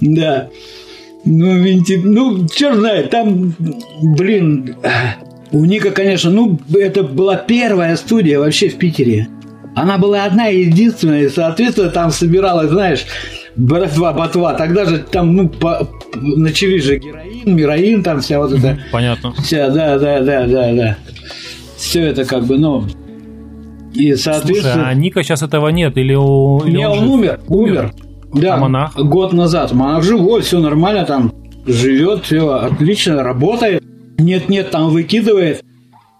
Да. Ну, винти... ну, черт знает, там, блин, у Ника, конечно, ну, это была первая студия вообще в Питере. Она была одна и единственная, и, соответственно, там собиралась, знаешь, братва, ботва. Тогда же там, ну, по- начались же героин, мироин, там вся вот эта Понятно. Вся, да, да, да, да, да. Все это как бы, ну... И, Слушай, соответственно... а Ника сейчас этого нет, или, у- или не, он, жив? умер, умер. Да, А монах? год назад. Монах живой, все нормально там. Живет, все отлично, работает. Нет-нет, там выкидывает.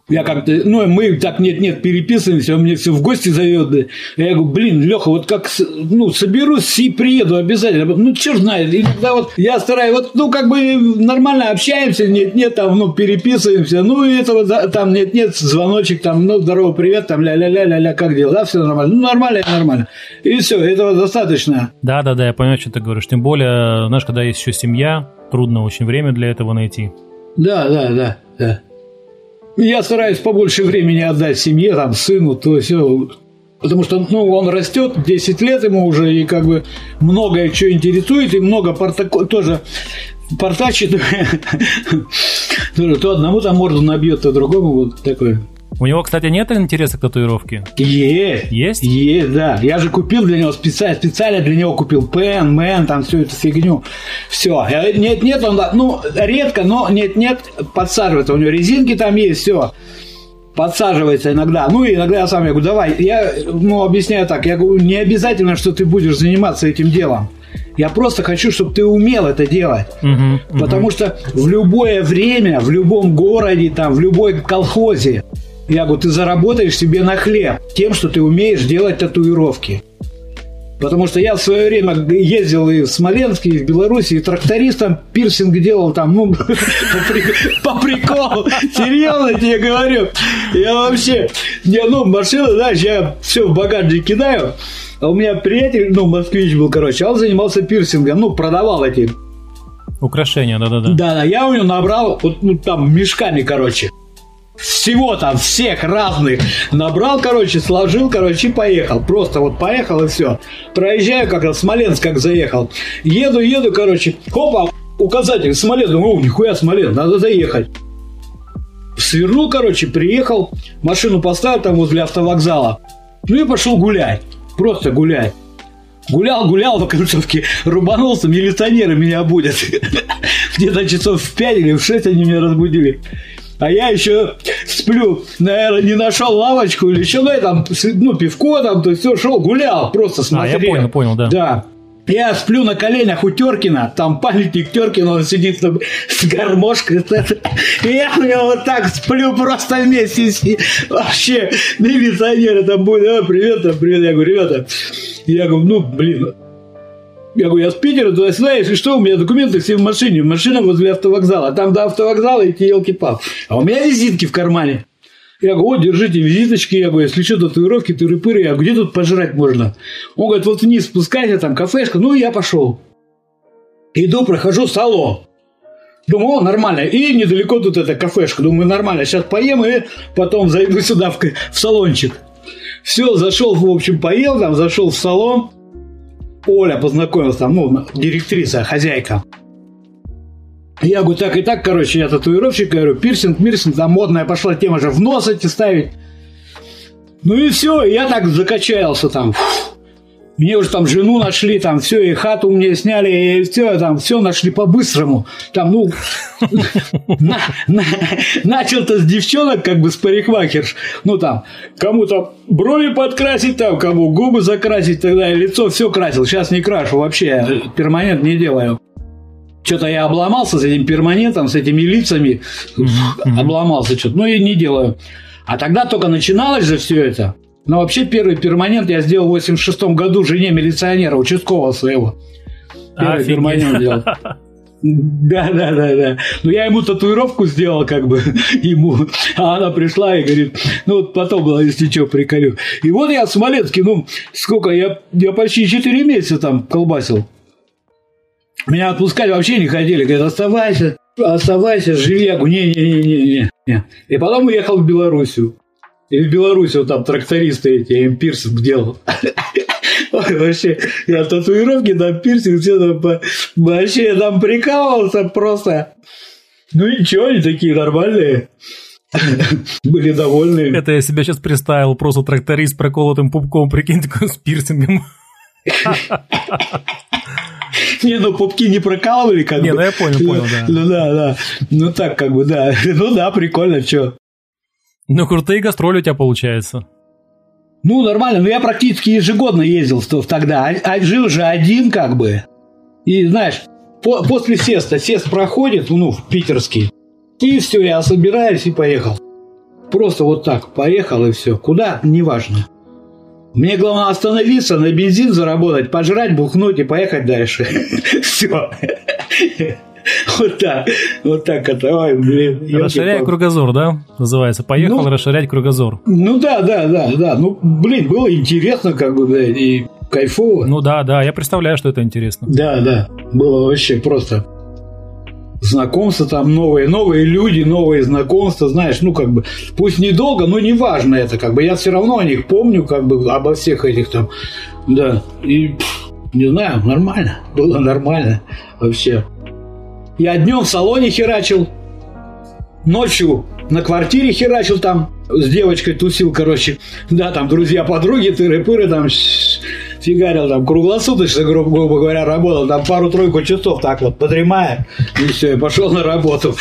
Я как-то, ну, мы так нет-нет переписываемся, он мне все в гости зовет. да. Я говорю, блин, Леха, вот как, ну, соберусь и приеду обязательно. Ну, черт знает, иногда вот я стараюсь, вот, ну, как бы нормально общаемся, нет-нет, там, ну, переписываемся, ну, и это вот, да, там, нет-нет, звоночек, там, ну, здорово, привет, там, ля-ля-ля-ля-ля, как дела, да, все нормально. Ну, нормально, нормально. И все, этого достаточно. Да, да, да, я понимаю, что ты говоришь. Тем более, знаешь, когда есть еще семья, трудно очень время для этого найти. Да, да, да, да. Я стараюсь побольше времени отдать семье, там, сыну, то все. Потому что, ну, он растет, 10 лет ему уже, и как бы многое что интересует, и много портако- тоже портачит. То одному там морду набьет, то другому вот такое. У него, кстати, нет интереса к татуировке? Есть. Есть? Есть, да. Я же купил для него специально, специально для него купил пен, мен, там всю эту фигню. Все. Нет, нет, он, ну, редко, но нет, нет, подсаживается. У него резинки там есть, все. Подсаживается иногда. Ну, и иногда я сам я говорю, давай. Я, ну, объясняю так. Я говорю, не обязательно, что ты будешь заниматься этим делом. Я просто хочу, чтобы ты умел это делать. Мгм. Потому что в любое время, в любом городе, там, в любой колхозе, я говорю, ты заработаешь себе на хлеб тем, что ты умеешь делать татуировки. Потому что я в свое время ездил и в Смоленске, и в Беларуси, и трактористом пирсинг делал там, ну, по, при- по приколу. Серьезно тебе говорю. Я вообще, не, ну, машина, знаешь, я все в багажник кидаю. А у меня приятель, ну, москвич был, короче, он занимался пирсингом, ну, продавал эти Украшения, да-да-да. да, да, я у него набрал, вот ну, там мешками, короче. Всего там, всех разных. Набрал, короче, сложил, короче, и поехал. Просто вот поехал и все. Проезжаю, как раз Смоленск как заехал. Еду, еду, короче, хопа, указатель, Смоленск. О, нихуя Смоленск, надо заехать. Свернул, короче, приехал, машину поставил там возле автовокзала. Ну и пошел гулять. Просто гулять. Гулял, гулял, в концовке рубанулся, милиционеры меня будут. Где-то часов в 5 или в 6 они меня разбудили. А я еще сплю, наверное, не нашел лавочку или еще, ну, я там, ну, пивко там, то есть все, шел, гулял, просто смотрел. А, я понял, понял, да. Да. Я сплю на коленях у Теркина, там памятник Теркина, он сидит там с гармошкой. И я у него вот так сплю просто вместе с. Вообще, милиционеры там будет, а, привет, там, привет. Я говорю, ребята, я говорю, ну, блин, Я говорю, я с Питера туда-сюда, если что, у меня документы все в машине. Машина возле автовокзала. Там до автовокзала идти елки-пал. А у меня визитки в кармане. Я говорю, вот, держите визиточки. Я говорю, если что, татуировки, тыры-пыры. Я говорю, где тут пожрать можно? Он говорит, вот вниз спускайся, там кафешка. Ну, я пошел. Иду, прохожу салон. Думаю, о, нормально. И недалеко тут эта кафешка. Думаю, нормально. Сейчас поем и потом зайду сюда в, в салончик. Все, зашел, в общем, поел там, зашел в салон. Оля познакомился там, ну, директриса, хозяйка. Я говорю, так и так, короче, я татуировщик, говорю, пирсинг, мирсинг, там модная пошла тема же в нос эти ставить. Ну и все, я так закачался там. Фух. Мне уже там жену нашли, там все, и хату мне сняли, и все, там все нашли по-быстрому. Там, ну, начал-то с девчонок, как бы с парикмахерш. Ну, там, кому-то брови подкрасить, там, кому губы закрасить, тогда лицо все красил. Сейчас не крашу вообще, перманент не делаю. Что-то я обломался с этим перманентом, с этими лицами. Обломался что-то. Ну, и не делаю. А тогда только начиналось же все это. Но вообще первый перманент я сделал в 86 году жене милиционера, участкового своего. Первый Офигеть. перманент делал. Да, да, да, да. Ну, я ему татуировку сделал, как бы, ему. А она пришла и говорит, ну, вот потом было, если что, приколю. И вот я в Смоленске, ну, сколько, я, я почти 4 месяца там колбасил. Меня отпускать вообще не хотели. Говорят, оставайся, оставайся, живи. Я говорю, не-не-не-не. не. И потом уехал в Белоруссию. И в Беларуси вот там трактористы эти, им пирсинг делал. Ой, вообще, я татуировки, там пирсинг, все там, вообще, я там прикалывался просто. Ну ничего, они такие нормальные. Были довольны. Это я себя сейчас представил, просто тракторист проколотым пупком, прикинь, такой с пирсингом. Не, ну пупки не прокалывали, как Не, бы. ну я понял, понял, да. Ну да, да. Ну так, как бы, да. Ну да, прикольно, что. Ну, крутые гастроли у тебя получается. Ну, нормально. Ну, я практически ежегодно ездил в то- тогда. А, а жил же один, как бы. И, знаешь, по- после сеста, сест проходит, ну, в питерский. И все, я собираюсь и поехал. Просто вот так поехал и все. Куда? Неважно. Мне главное остановиться, на бензин заработать, пожрать, бухнуть и поехать дальше. Все. Вот так. Вот так это. Ой, блин. Расширяй кругозор, да? Называется. Поехал Ну. расширять кругозор. Ну да, да, да, да. Ну, блин, было интересно, как бы, да, и кайфово. Ну да, да, я представляю, что это интересно. Да, да. Было вообще просто знакомства там новые, новые люди, новые знакомства, знаешь, ну как бы, пусть недолго, но не важно это, как бы, я все равно о них помню, как бы, обо всех этих там, да, и, пф, не знаю, нормально, было нормально вообще. Я днем в салоне херачил, ночью на квартире херачил там, с девочкой тусил, короче, да, там друзья-подруги, тыры-пыры, там, фигарил там круглосуточно, грубо, грубо говоря, работал, там пару-тройку часов так вот, подремая, и все, и пошел на работу.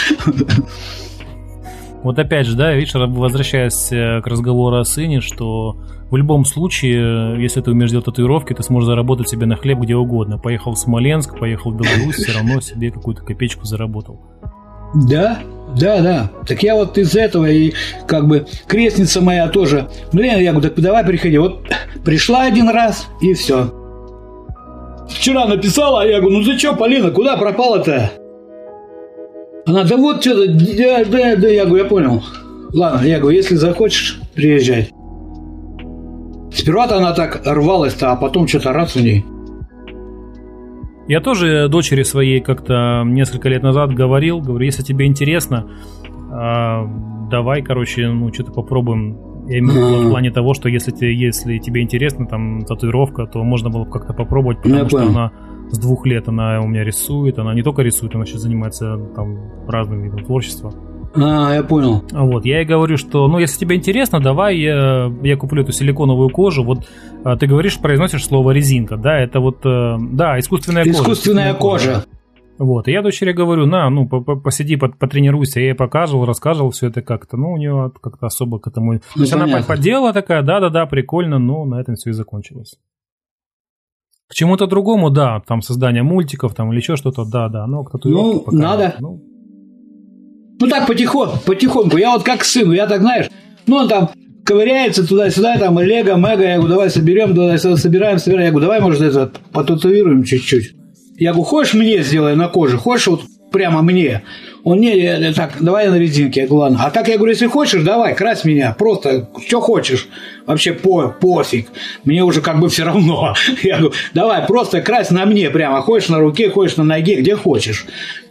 Вот опять же, да, видишь, возвращаясь э, к разговору о сыне, что в любом случае, э, если ты умеешь делать татуировки, ты сможешь заработать себе на хлеб где угодно. Поехал в Смоленск, поехал в Беларусь, все равно себе какую-то копеечку заработал. Да, да, да. Так я вот из этого и как бы крестница моя тоже. Блин, я говорю, так давай приходи. Вот пришла один раз и все. Вчера написала, а я говорю, ну ты что, Полина, куда пропала-то? Она, да вот что-то, да, да, да, я говорю, я понял. Ладно, я говорю, если захочешь, приезжай. Сперва-то она так рвалась-то, а потом что-то раз у ней. Я тоже дочери своей как-то несколько лет назад говорил, говорю, если тебе интересно, а, давай, короче, ну что-то попробуем. Я имею в виду в плане того, что если, тебе, если тебе интересно там татуировка, то можно было бы как-то попробовать, потому Я что понял. она с двух лет она у меня рисует, она не только рисует, она сейчас занимается там разным видом творчества. А, я понял. Вот, я ей говорю, что, ну, если тебе интересно, давай я, я куплю эту силиконовую кожу. Вот а, ты говоришь, произносишь слово резинка, да, это вот, э, да, искусственная кожа. Искусственная кожа. Вот, и я дочери говорю, на, ну, по- по- посиди, по- потренируйся. Я ей показывал, рассказывал все это как-то. Ну, у нее как-то особо к этому... То Ну, есть она поделала такая, да-да-да, прикольно, но на этом все и закончилось. К чему-то другому, да, там создание мультиков там или еще что-то, да-да, но к татуировке Ну, надо. Ну, Ну так потихоньку, потихоньку. Я вот как к сыну, я так, знаешь, ну он там ковыряется туда-сюда, там, лего, мега, я говорю, давай соберем, давай собираем, собираем. Я говорю, давай, может, это потатуируем чуть-чуть. Я говорю, хочешь мне сделай на коже, хочешь вот прямо мне? Он, не, не, так, давай на резинке. Я говорю, ладно. А так я говорю, если хочешь, давай, крась меня, просто, что хочешь. Вообще по, пофиг. Мне уже как бы все равно. Я говорю, давай, просто крась на мне прямо. Хочешь на руке, хочешь на ноге, где хочешь.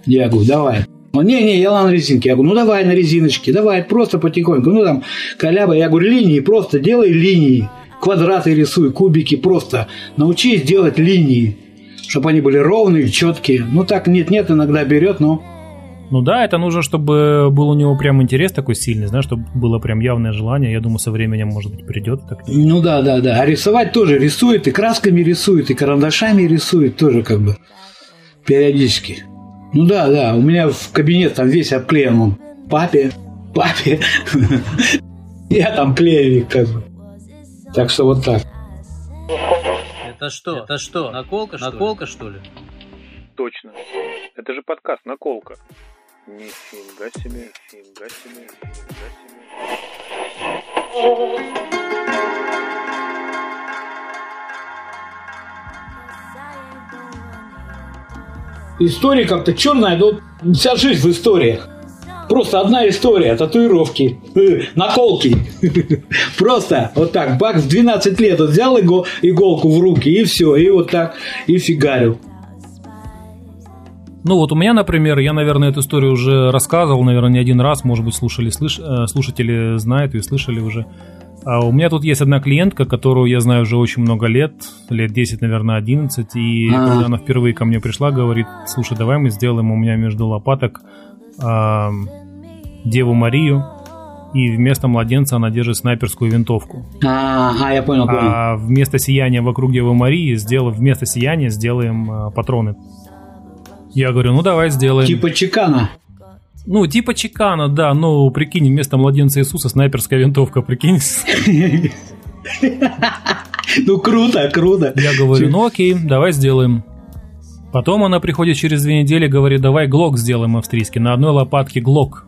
Я говорю, давай. Он, не-не, я на резинке. Я говорю, ну давай на резиночке, давай, просто потихоньку. Ну там, коляба, я говорю, линии, просто делай линии. Квадраты рисуй, кубики, просто научись делать линии, чтобы они были ровные, четкие. Ну так нет-нет, иногда берет, но ну да, это нужно, чтобы был у него прям интерес такой сильный, знаешь, чтобы было прям явное желание. Я думаю, со временем, может быть, придет. Так. Ну да, да, да. А рисовать тоже рисует, и красками рисует, и карандашами рисует тоже как бы периодически. Ну да, да, у меня в кабинет там весь обклеен он. Папе, папе. Я там клеевик как бы. Так что вот так. Это что? Это что? Наколка, что Наколка, что ли? Точно. Это же подкаст «Наколка». Нифига себе, нифига себе, нифига себе. История как-то черная, но вся жизнь в историях. Просто одна история, татуировки, наколки. Просто вот так, бак в 12 лет вот взял иголку в руки и все, и вот так, и фигарил. Ну вот у меня, например, я, наверное, эту историю уже рассказывал, наверное, не один раз, может быть, слушали, слыш... Э, слушатели знают и слышали уже. А у меня тут есть одна клиентка, которую я знаю уже очень много лет, лет 10, наверное, 11, и А-а-а. когда она впервые ко мне пришла, говорит, слушай, давай мы сделаем у меня между лопаток э, Деву Марию, и вместо младенца она держит снайперскую винтовку. А, а я понял, понял. А вместо сияния вокруг Девы Марии сделаем, вместо сияния сделаем э, патроны я говорю, ну давай сделаем. Типа чекана. Ну, типа чекана, да, но прикинь, вместо младенца Иисуса снайперская винтовка, прикинь. Ну, круто, круто. Я говорю, ну окей, давай сделаем. Потом она приходит через две недели, говорит, давай глок сделаем австрийский. На одной лопатке глок.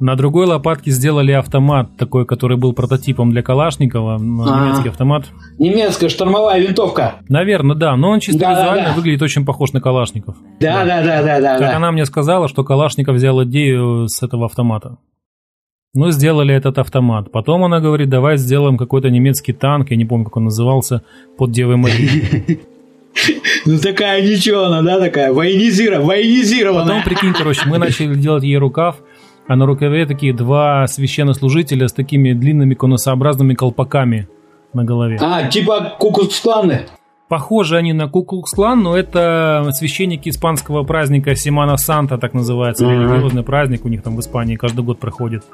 На другой лопатке сделали автомат, такой, который был прототипом для Калашникова, а, немецкий автомат. Немецкая штурмовая винтовка. Наверное, да, но он чисто да, визуально да, да. выглядит очень похож на Калашников. Да, да, да, да, да. Как да. она мне сказала, что Калашников взял идею с этого автомата. Ну, сделали этот автомат. Потом она говорит, давай сделаем какой-то немецкий танк, я не помню, как он назывался, под Девой Марией. Ну такая ничего она, да, такая военизированная. Потом, прикинь, короче, мы начали делать ей рукав, а на рукаве такие два священнослужителя с такими длинными конусообразными колпаками на голове. А, типа куклукс-кланы? Похожи они на куклукс-клан, но это священники испанского праздника Симана Санта, так называется, uh-huh. религиозный праздник у них там в Испании каждый год проходит.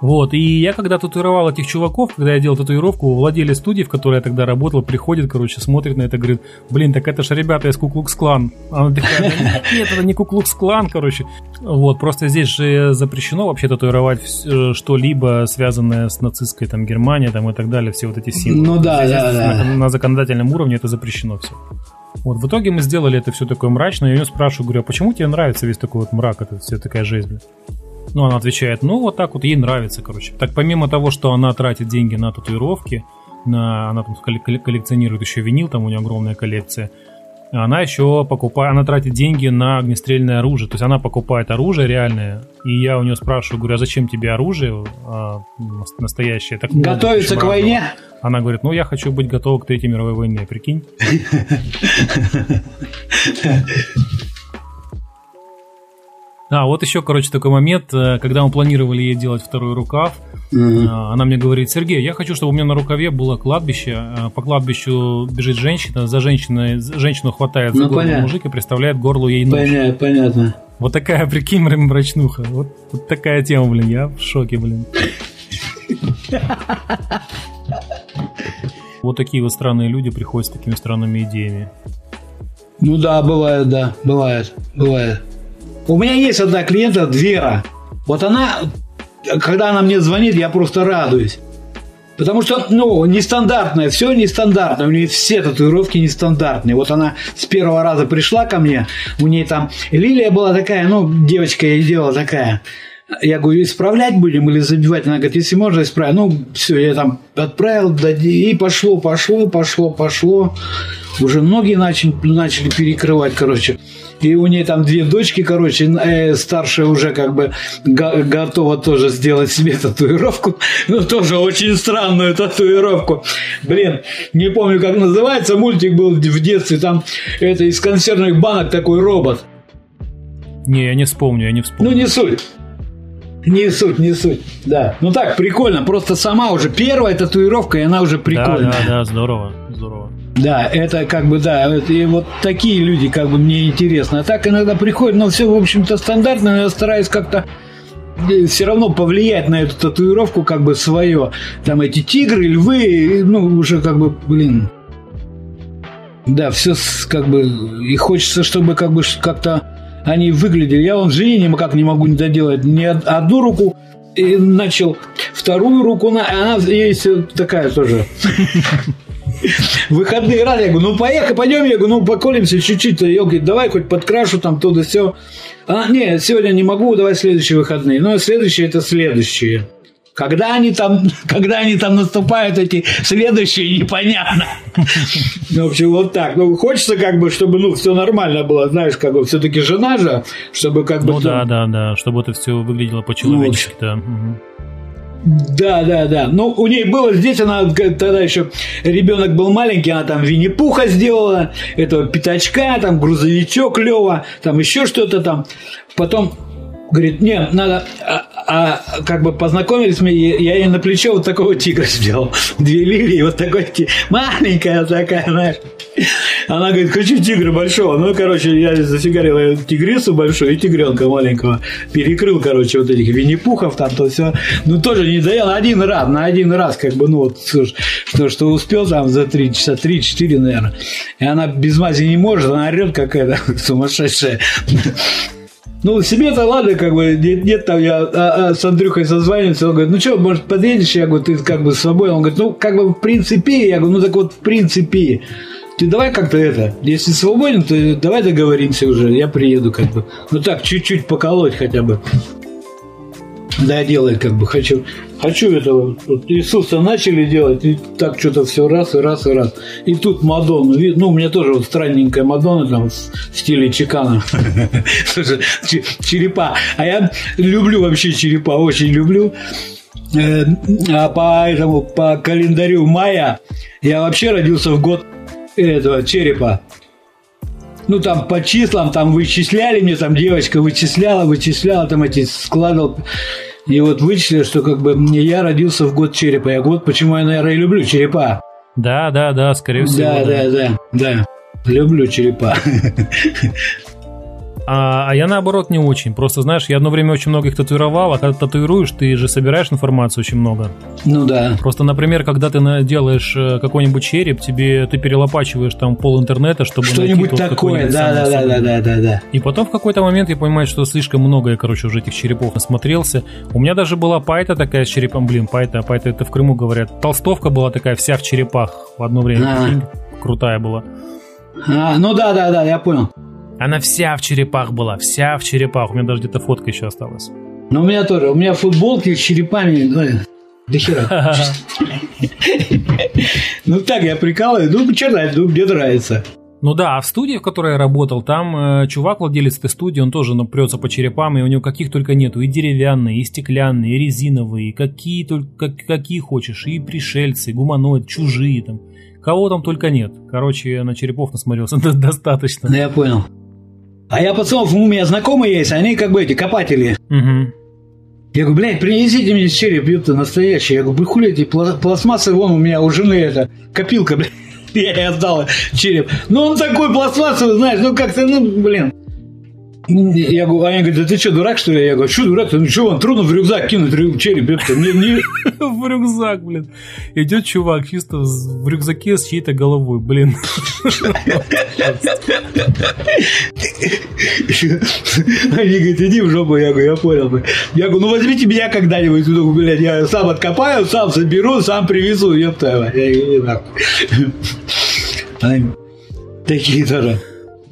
Вот, и я когда татуировал этих чуваков, когда я делал татуировку, владелец студии, в которой я тогда работал, приходит, короче, смотрит на это, говорит, блин, так это же ребята из Куклукс Клан. Она такая, нет, это не Куклукс Клан, короче. Вот, просто здесь же запрещено вообще татуировать э, что-либо, связанное с нацистской там Германией там и так далее, все вот эти символы. Ну да, да, да. На, на законодательном уровне это запрещено все. Вот, в итоге мы сделали это все такое мрачное, я ее спрашиваю, говорю, а почему тебе нравится весь такой вот мрак, это все такая жизнь? Ну, она отвечает, ну, вот так вот, ей нравится, короче. Так, помимо того, что она тратит деньги на татуировки, на, она там коллекционирует еще винил, там у нее огромная коллекция, она еще покупает, она тратит деньги на огнестрельное оружие. То есть она покупает оружие реальное, и я у нее спрашиваю, говорю, а зачем тебе оружие а, настоящее? Так Готовиться к войне? Она говорит, ну я хочу быть готова к Третьей мировой войне, прикинь. А, вот еще, короче, такой момент, э, когда мы планировали ей делать второй рукав, mm-hmm. она мне говорит, Сергей, я хочу, чтобы у меня на рукаве было кладбище, э, по кладбищу бежит женщина, за женщиной, женщину хватает за ну, горло понятно. мужик и представляет горлу ей нож. Понятно, понятно. Вот такая, прикинь, мрачнуха. Вот, вот такая тема, блин, я в шоке, блин. Вот такие вот странные люди приходят с такими странными идеями. Ну да, бывает, да, бывает, бывает. У меня есть одна клиента, Вера. Вот она, когда она мне звонит, я просто радуюсь. Потому что, ну, нестандартное, все нестандартное, у нее все татуировки нестандартные. Вот она с первого раза пришла ко мне, у нее там лилия была такая, ну, девочка я делала такая, Я говорю, исправлять будем или забивать? Она говорит, если можно, исправить. Ну, все, я там отправил, и пошло, пошло, пошло, пошло. Уже ноги начали, начали перекрывать, короче. И у нее там две дочки, короче, э, старшая уже как бы го- готова тоже сделать себе татуировку. Ну, тоже очень странную татуировку. Блин, не помню, как называется. Мультик был в детстве. Там это из консервных банок такой робот. Не, я не вспомню, я не вспомню. Ну, не суть. Не суть, не суть. Да. Ну так, прикольно. Просто сама уже первая татуировка, и она уже да, прикольная. да, да, здорово, здорово. Да, это как бы, да, и вот такие люди как бы мне интересно. А так иногда приходят, но все, в общем-то, стандартно, но я стараюсь как-то все равно повлиять на эту татуировку как бы свое. Там эти тигры, львы, ну, уже как бы, блин, да, все как бы, и хочется, чтобы как бы как-то они выглядели. Я вон жене никак не могу не доделать ни од- одну руку, и начал вторую руку, на, она есть такая тоже выходные раз, я говорю, ну поехали, пойдем, я говорю, ну поколемся чуть-чуть, я говорю, давай хоть подкрашу там то да все. А, нет, сегодня не могу, давай следующие выходные. Но следующие это следующие. Когда они там, когда они там наступают, эти следующие, непонятно. Ну, в общем, вот так. Ну, хочется как бы, чтобы, ну, все нормально было, знаешь, как бы, все-таки жена же, чтобы как бы... Ну да, да, да, чтобы это все выглядело по-человечески, да. мгм. Да, да, да. Ну, у ней было здесь, она тогда еще ребенок был маленький, она там Винни-Пуха сделала, этого пятачка, там грузовичок Лева, там еще что-то там. Потом говорит, не, надо, а, а, как бы познакомились мы, я ей на плечо вот такого тигра сделал. Две лилии, вот такой маленькая такая, знаешь. Она говорит, хочу тигра большого. Ну, короче, я зафигарил её тигрису большую и тигренка маленького. Перекрыл, короче, вот этих винни-пухов там, то все. Ну, тоже не доел один раз, на один раз, как бы, ну, вот, слушай, что, что успел там за три часа, три-четыре, наверное. И она без мази не может, она орет какая-то сумасшедшая. Ну, себе-то ладно, как бы, нет, нет там, я а, а, с Андрюхой созванивался, он говорит, ну что, может, подъедешь, я говорю, ты как бы свободен, он говорит, ну, как бы, в принципе, я говорю, ну, так вот, в принципе, ты давай как-то это, если свободен, то давай договоримся уже, я приеду, как бы, ну, так, чуть-чуть поколоть хотя бы, да, делай, как бы, хочу, хочу этого, вот Иисуса начали делать, и так что-то все раз, и раз, и раз, и тут Мадонна, ну, у меня тоже вот странненькая Мадонна, там, в стиле Чикана, Слушай, че- черепа, а я люблю вообще черепа, очень люблю, Э, а по этому, по календарю мая я вообще родился в год этого черепа. Ну, там по числам, там вычисляли мне, там девочка вычисляла, вычисляла, там эти складывал. И вот вычислили, что как бы я родился в год черепа. Я вот почему я, наверное, и люблю черепа. Да, да, да, скорее всего. Да, да, да, да. Люблю черепа. А, а я наоборот не очень. Просто, знаешь, я одно время очень много их татуировал, а когда татуируешь, ты же собираешь информацию очень много. Ну да. Просто, например, когда ты делаешь э, какой-нибудь череп, тебе ты перелопачиваешь там пол интернета, чтобы Что-нибудь такое, да, да, да, да, да, да, да. И потом в какой-то момент я понимаю, что слишком много я, короче, уже этих черепов насмотрелся. У меня даже была пайта такая с черепом, блин, пайта, пайта это в Крыму говорят. Толстовка была такая вся в черепах в одно время. А. крутая была. А, ну да, да, да, я понял. Она вся в черепах была, вся в черепах. У меня даже где-то фотка еще осталась. Ну, у меня тоже. У меня футболки с черепами. ну, До хера. Ну так, я прикалываю. Ну, знает, ну, мне нравится. Ну да, а в студии, в которой я работал, там э, чувак, владелец этой студии, он тоже напрется по черепам, и у него каких только нету, и деревянные, и стеклянные, и резиновые, и какие только как- какие хочешь, и пришельцы, и гуманоид, чужие там. Кого там только нет. Короче, на черепов насмотрелся Ну, достаточно. я понял. А я пацанов, у меня знакомые есть, они как бы эти копатели. Мгм. Я говорю, блядь, принесите мне череп, ёпта, настоящий. Я говорю, хули эти пла- пластмассы, вон у меня у жены это, копилка, блядь. Я ей отдал череп. Ну, он такой пластмассовый, знаешь, ну как-то, ну, блин. Я говорю, они говорят, да ты что, дурак, что ли? Я говорю, что дурак? Ну что, он трудно в рюкзак кинуть череп, ёпта. Мне не... В рюкзак, блин. Идет чувак чисто в рюкзаке с чьей-то головой, блин. Они говорят, иди в жопу. Я говорю, я понял. Я говорю, ну возьмите меня когда-нибудь, ну, блядь, я сам откопаю, сам соберу, сам привезу, ёпта. Я говорю, «Не нахуй». Такие тоже.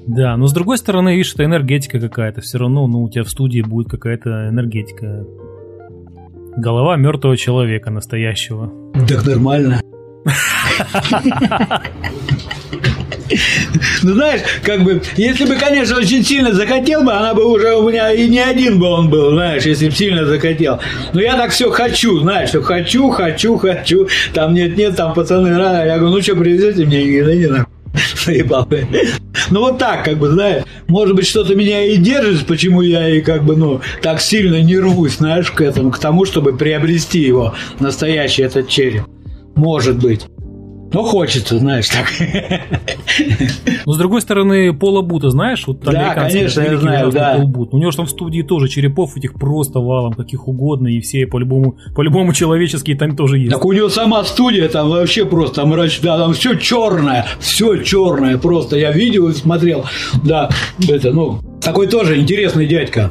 Да, но с другой стороны, видишь, это энергетика какая-то. Все равно, ну, у тебя в студии будет какая-то энергетика. Голова мертвого человека настоящего. Так нормально. Ну знаешь, как бы, если бы, конечно, очень сильно захотел бы, она бы уже у меня и не один бы он был, знаешь, если бы сильно захотел. Но я так все хочу, знаешь, что хочу, хочу, хочу. Там нет, нет, там пацаны рано. Я говорю, ну что, привезете мне? И да не нахуй. Заебал. Ну вот так, как бы, знаешь, может быть, что-то меня и держит, почему я и как бы, ну, так сильно не рвусь, знаешь, к этому, к тому, чтобы приобрести его, настоящий этот череп. Может быть. Ну, хочется, знаешь, так. Но с другой стороны, Пола Бута, знаешь, вот Да, конечно, я знаю, да. Пол Бут. У него же там в студии тоже черепов этих просто валом, каких угодно, и все по-любому, по-любому человеческие там тоже есть. Так у него сама студия там вообще просто мрачная, там все черное, все черное просто. Я видео смотрел, да, это, ну, такой тоже интересный дядька.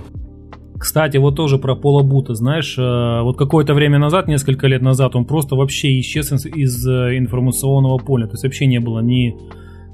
Кстати, вот тоже про Пола Бута, знаешь, э, вот какое-то время назад, несколько лет назад, он просто вообще исчез из, э, информационного поля, то есть вообще не было ни,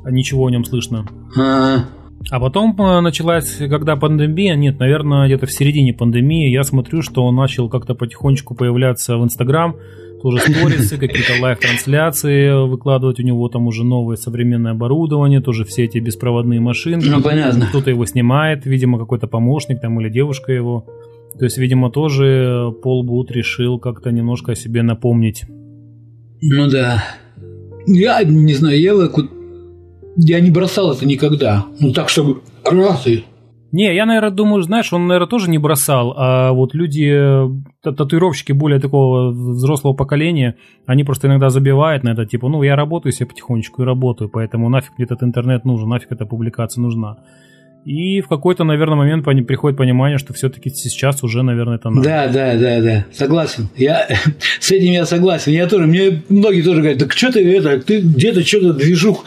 ничего о нем слышно. А, А потом э, началась, когда пандемия, нет, наверное, где-то в середине пандемии, я смотрю, что он начал как-то потихонечку появляться в Инстаграм, тоже сторисы, какие-то live -трансляции выкладывать, у него там уже новое современное оборудование, тоже все эти беспроводные машинки. Ну, понятно. Кто-то его снимает, видимо, какой-то помощник там или девушка его. То есть, видимо, тоже Пол Бут решил как-то немножко о себе напомнить. Ну да. Я не знаю, я, я не бросал это никогда. Ну так, чтобы раз и... Не, я, наверное, думаю, знаешь, он, наверное, тоже не бросал, а вот люди, э, та- татуировщики более такого взрослого поколения, они просто иногда забивают на это, типа, ну, я работаю себе потихонечку и работаю, поэтому нафиг мне этот интернет нужен, нафиг эта публикация нужна. И в какой-то, наверное, момент приходит понимание, что все-таки сейчас уже, наверное, это надо. Да, да, да, да, согласен. Я с этим я согласен. Я тоже, мне многие тоже говорят, так что ты это, ты где-то что-то движух.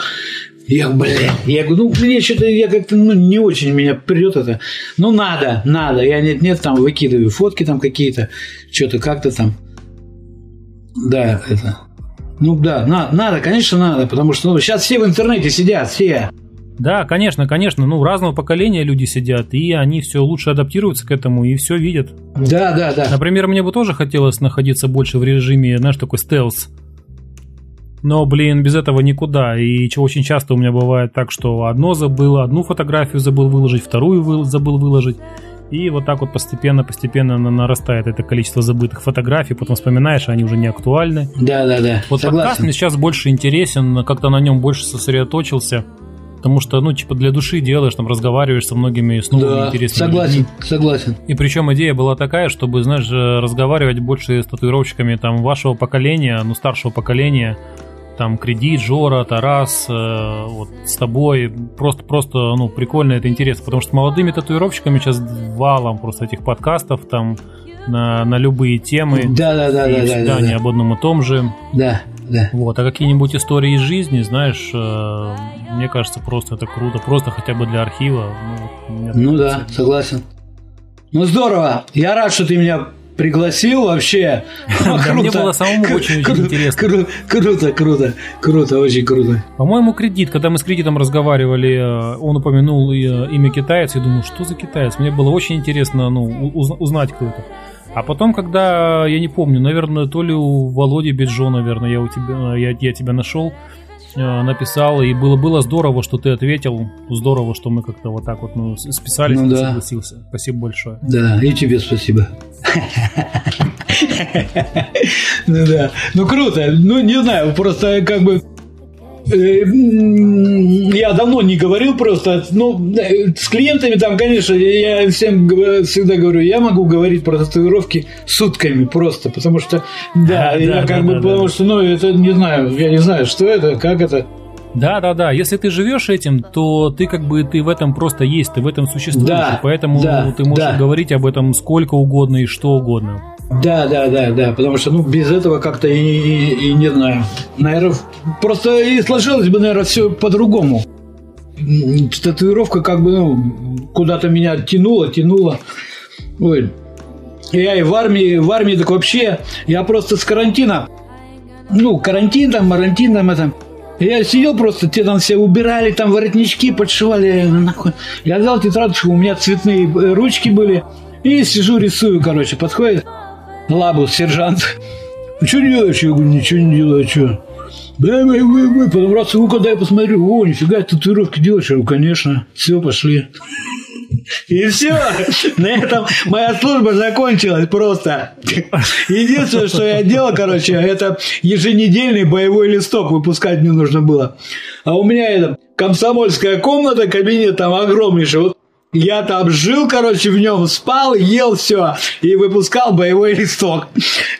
Я, блин, я говорю, ну, мне что-то, я как-то, ну, не очень меня прет это. Ну, надо, надо. Я нет-нет, там выкидываю фотки там какие-то, что-то как-то там. Да, это. Ну, да, на- надо, конечно, надо, потому что ну, сейчас все в интернете сидят, все. Да, конечно, конечно, ну, разного поколения люди сидят, и они все лучше адаптируются к этому и все видят. Да, да, да. Например, мне бы тоже хотелось находиться больше в режиме, знаешь, такой стелс. Но, блин, без этого никуда. И чего очень часто у меня бывает так, что одно забыл, одну фотографию забыл выложить, вторую вы- забыл выложить. И вот так вот постепенно-постепенно на- нарастает это количество забытых фотографий, потом вспоминаешь, а они уже не актуальны. Да, да, да. Вот подкаст Согласен. мне сейчас больше интересен, как-то на нем больше сосредоточился. Потому что, ну, типа, для души делаешь, там, разговариваешь со многими с новыми Да, интересными согласен, людьми. согласен. И причем идея была такая, чтобы, знаешь, разговаривать больше с татуировщиками там вашего поколения, ну, старшего поколения, там, Кредит, Жора, Тарас, э, вот с тобой, просто, просто, ну, прикольно, это интересно, потому что молодыми татуировщиками сейчас валом просто этих подкастов там на, на любые темы, Да, да, да, и да, да, всегда да, не да. об одном и том же, Да, да. вот, а какие-нибудь истории из жизни, знаешь, э, мне кажется, просто это круто, просто хотя бы для архива. Ну, Ну да, согласен. Ну здорово. Я рад, что ты меня пригласил вообще. Да, мне было самому кру- интересно. кру- Круто, круто, круто, очень круто. По-моему, кредит, когда мы с кредитом разговаривали, э, он упомянул э, имя китайца, я думаю, что за китаец? Мне было очень интересно ну, узнать, кто это. А потом, когда, я не помню, наверное, то ли у Володи Биджо, наверное, я, у тебя, я, я тебя нашел, э, написал, и было, было здорово, что ты ответил, здорово, что мы как-то вот так вот ну, списались, Ну да. согласился. Спасибо большое. Да, и тебе спасибо. Ну да. Ну круто. Ну не знаю, просто как бы э, я давно не говорил просто, ну, э, с клиентами там, конечно, я всем всегда говорю, я могу говорить про татуировки сутками просто, потому что, да, Да, я да, как да, бы, да, потому да. что, ну, это не знаю, я не знаю, что это, как это. Да, да, да. Если ты живешь этим, то ты как бы ты в этом просто есть, ты в этом существуешь. Да, поэтому да, ты можешь да. говорить об этом сколько угодно и что угодно. Да, да, да, да, потому что, ну, без этого как-то и, и- и не знаю, наверное, просто и сложилось бы, наверное, все по-другому. Татуировка как бы, ну, куда-то меня тянула, тянула. Ой, я и в армии, в армии так вообще, я просто с карантина, ну, карантин там, марантин там, это, Я сидел просто, те там все убирали, там воротнички подшивали, нахуй. Я взял тетрадочку, у меня цветные э, ручки были. И сижу, рисую, короче, подходит лабу сержант. Что делаешь? Я говорю, ничего не делаю, что? Да, мы, мы, мы. Потом раз, ну-ка, дай посмотрю. О, нифига, татуировки делаешь? Я говорю, конечно. Все, пошли. И все. На этом моя служба закончилась просто. Единственное, что я делал, короче, это еженедельный боевой листок выпускать мне нужно было. А у меня это комсомольская комната, кабинет там огромнейший. Вот я там жил, короче, в нем спал, ел все и выпускал боевой листок.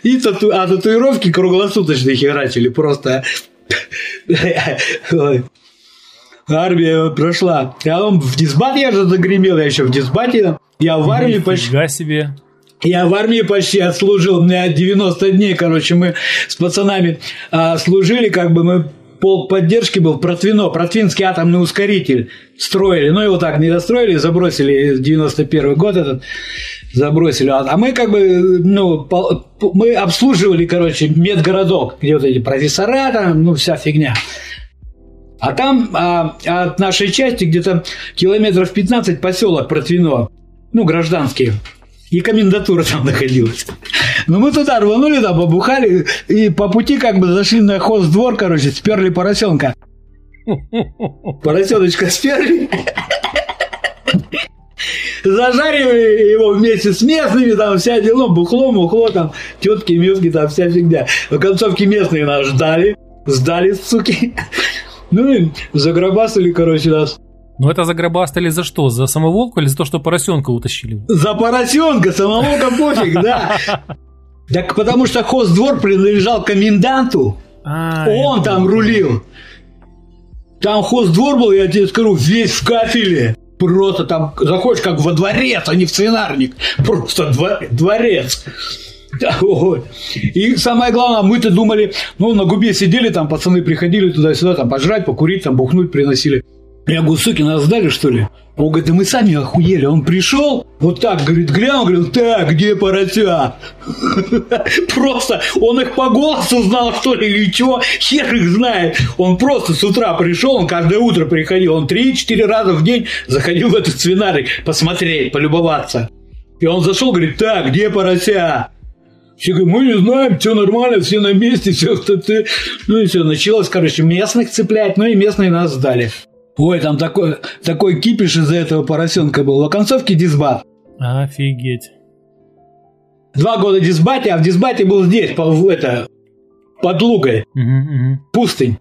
И тату... А татуировки круглосуточно херачили просто. Армия прошла. А он в дисбат я же загремел, я еще в дисбате. Я в армии почти... Себе. Я в армии почти отслужил, у меня 90 дней, короче, мы с пацанами а, служили, как бы мы полк поддержки был Протвино, Протвинский атомный ускоритель строили, но его так не достроили, забросили 91 год этот, забросили. А мы как бы, ну, мы обслуживали, короче, медгородок, где вот эти профессора там, ну, вся фигня. А там а, от нашей части где-то километров 15 поселок Протвино, ну, гражданский. И комендатура там находилась. Но мы туда рванули, там побухали, и по пути как бы зашли на хоздвор, короче, сперли поросенка. Поросеночка сперли. Зажаривали его вместе с местными, там вся дело, бухло, мухло, там тетки, мёзги, там вся фигня. В концовке местные нас ждали, сдали, суки. Ну и загробасили, короче, нас. Ну это загробастали за что? За самоволку или за то, что поросенка утащили? За поросенка, самоволка пофиг, да. Так потому что хоздвор принадлежал коменданту. А, Он там рулил. Там хоздвор был, я тебе скажу, весь в кафеле. Просто там заходишь как во дворец, а не в свинарник. Просто дворец. Да. И самое главное, мы-то думали, ну, на губе сидели, там пацаны приходили туда-сюда, там пожрать, покурить, там бухнуть приносили. Я говорю, суки, нас сдали, что ли? Он говорит, да мы сами охуели. Он пришел, вот так, говорит, глянул, говорит, так, где порося? Просто он их по голосу знал, что ли, или чего, хер их знает. Он просто с утра пришел, он каждое утро приходил, он 3-4 раза в день заходил в этот свинарик посмотреть, полюбоваться. И он зашел, говорит, так, где порося? Все говорят, мы не знаем, все нормально, все на месте, все, ты. Ну и все, началось, короче, местных цеплять, ну и местные нас сдали. Ой, там такой, такой кипиш из-за этого поросенка был. В концовке дисбат. Офигеть. Два года дисбате, а в дисбате был здесь, по, это, под Лугой. Угу, угу. Пустынь.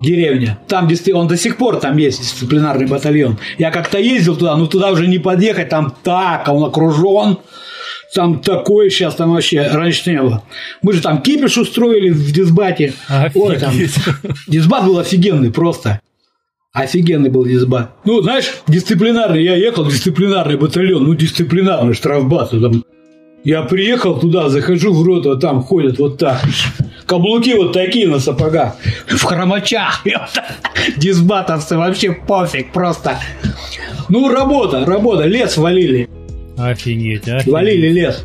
Деревня. Там он до сих пор там есть дисциплинарный батальон. Я как-то ездил туда, но туда уже не подъехать, там так, он окружен. Там такое сейчас там вообще раньше не было. Мы же там кипиш устроили в дисбате. Офигеть. Ой, там, дисбат был офигенный просто. Офигенный был дисбат. Ну, знаешь, дисциплинарный, я ехал, дисциплинарный батальон, ну, дисциплинарный штрафбат. Там. Я приехал туда, захожу в рот, а там ходят вот так. Каблуки вот такие на сапогах. В хромачах. Дисбатовцы вообще пофиг просто. Ну, работа, работа, лес валили. Офигеть, офигеть. Валили лес.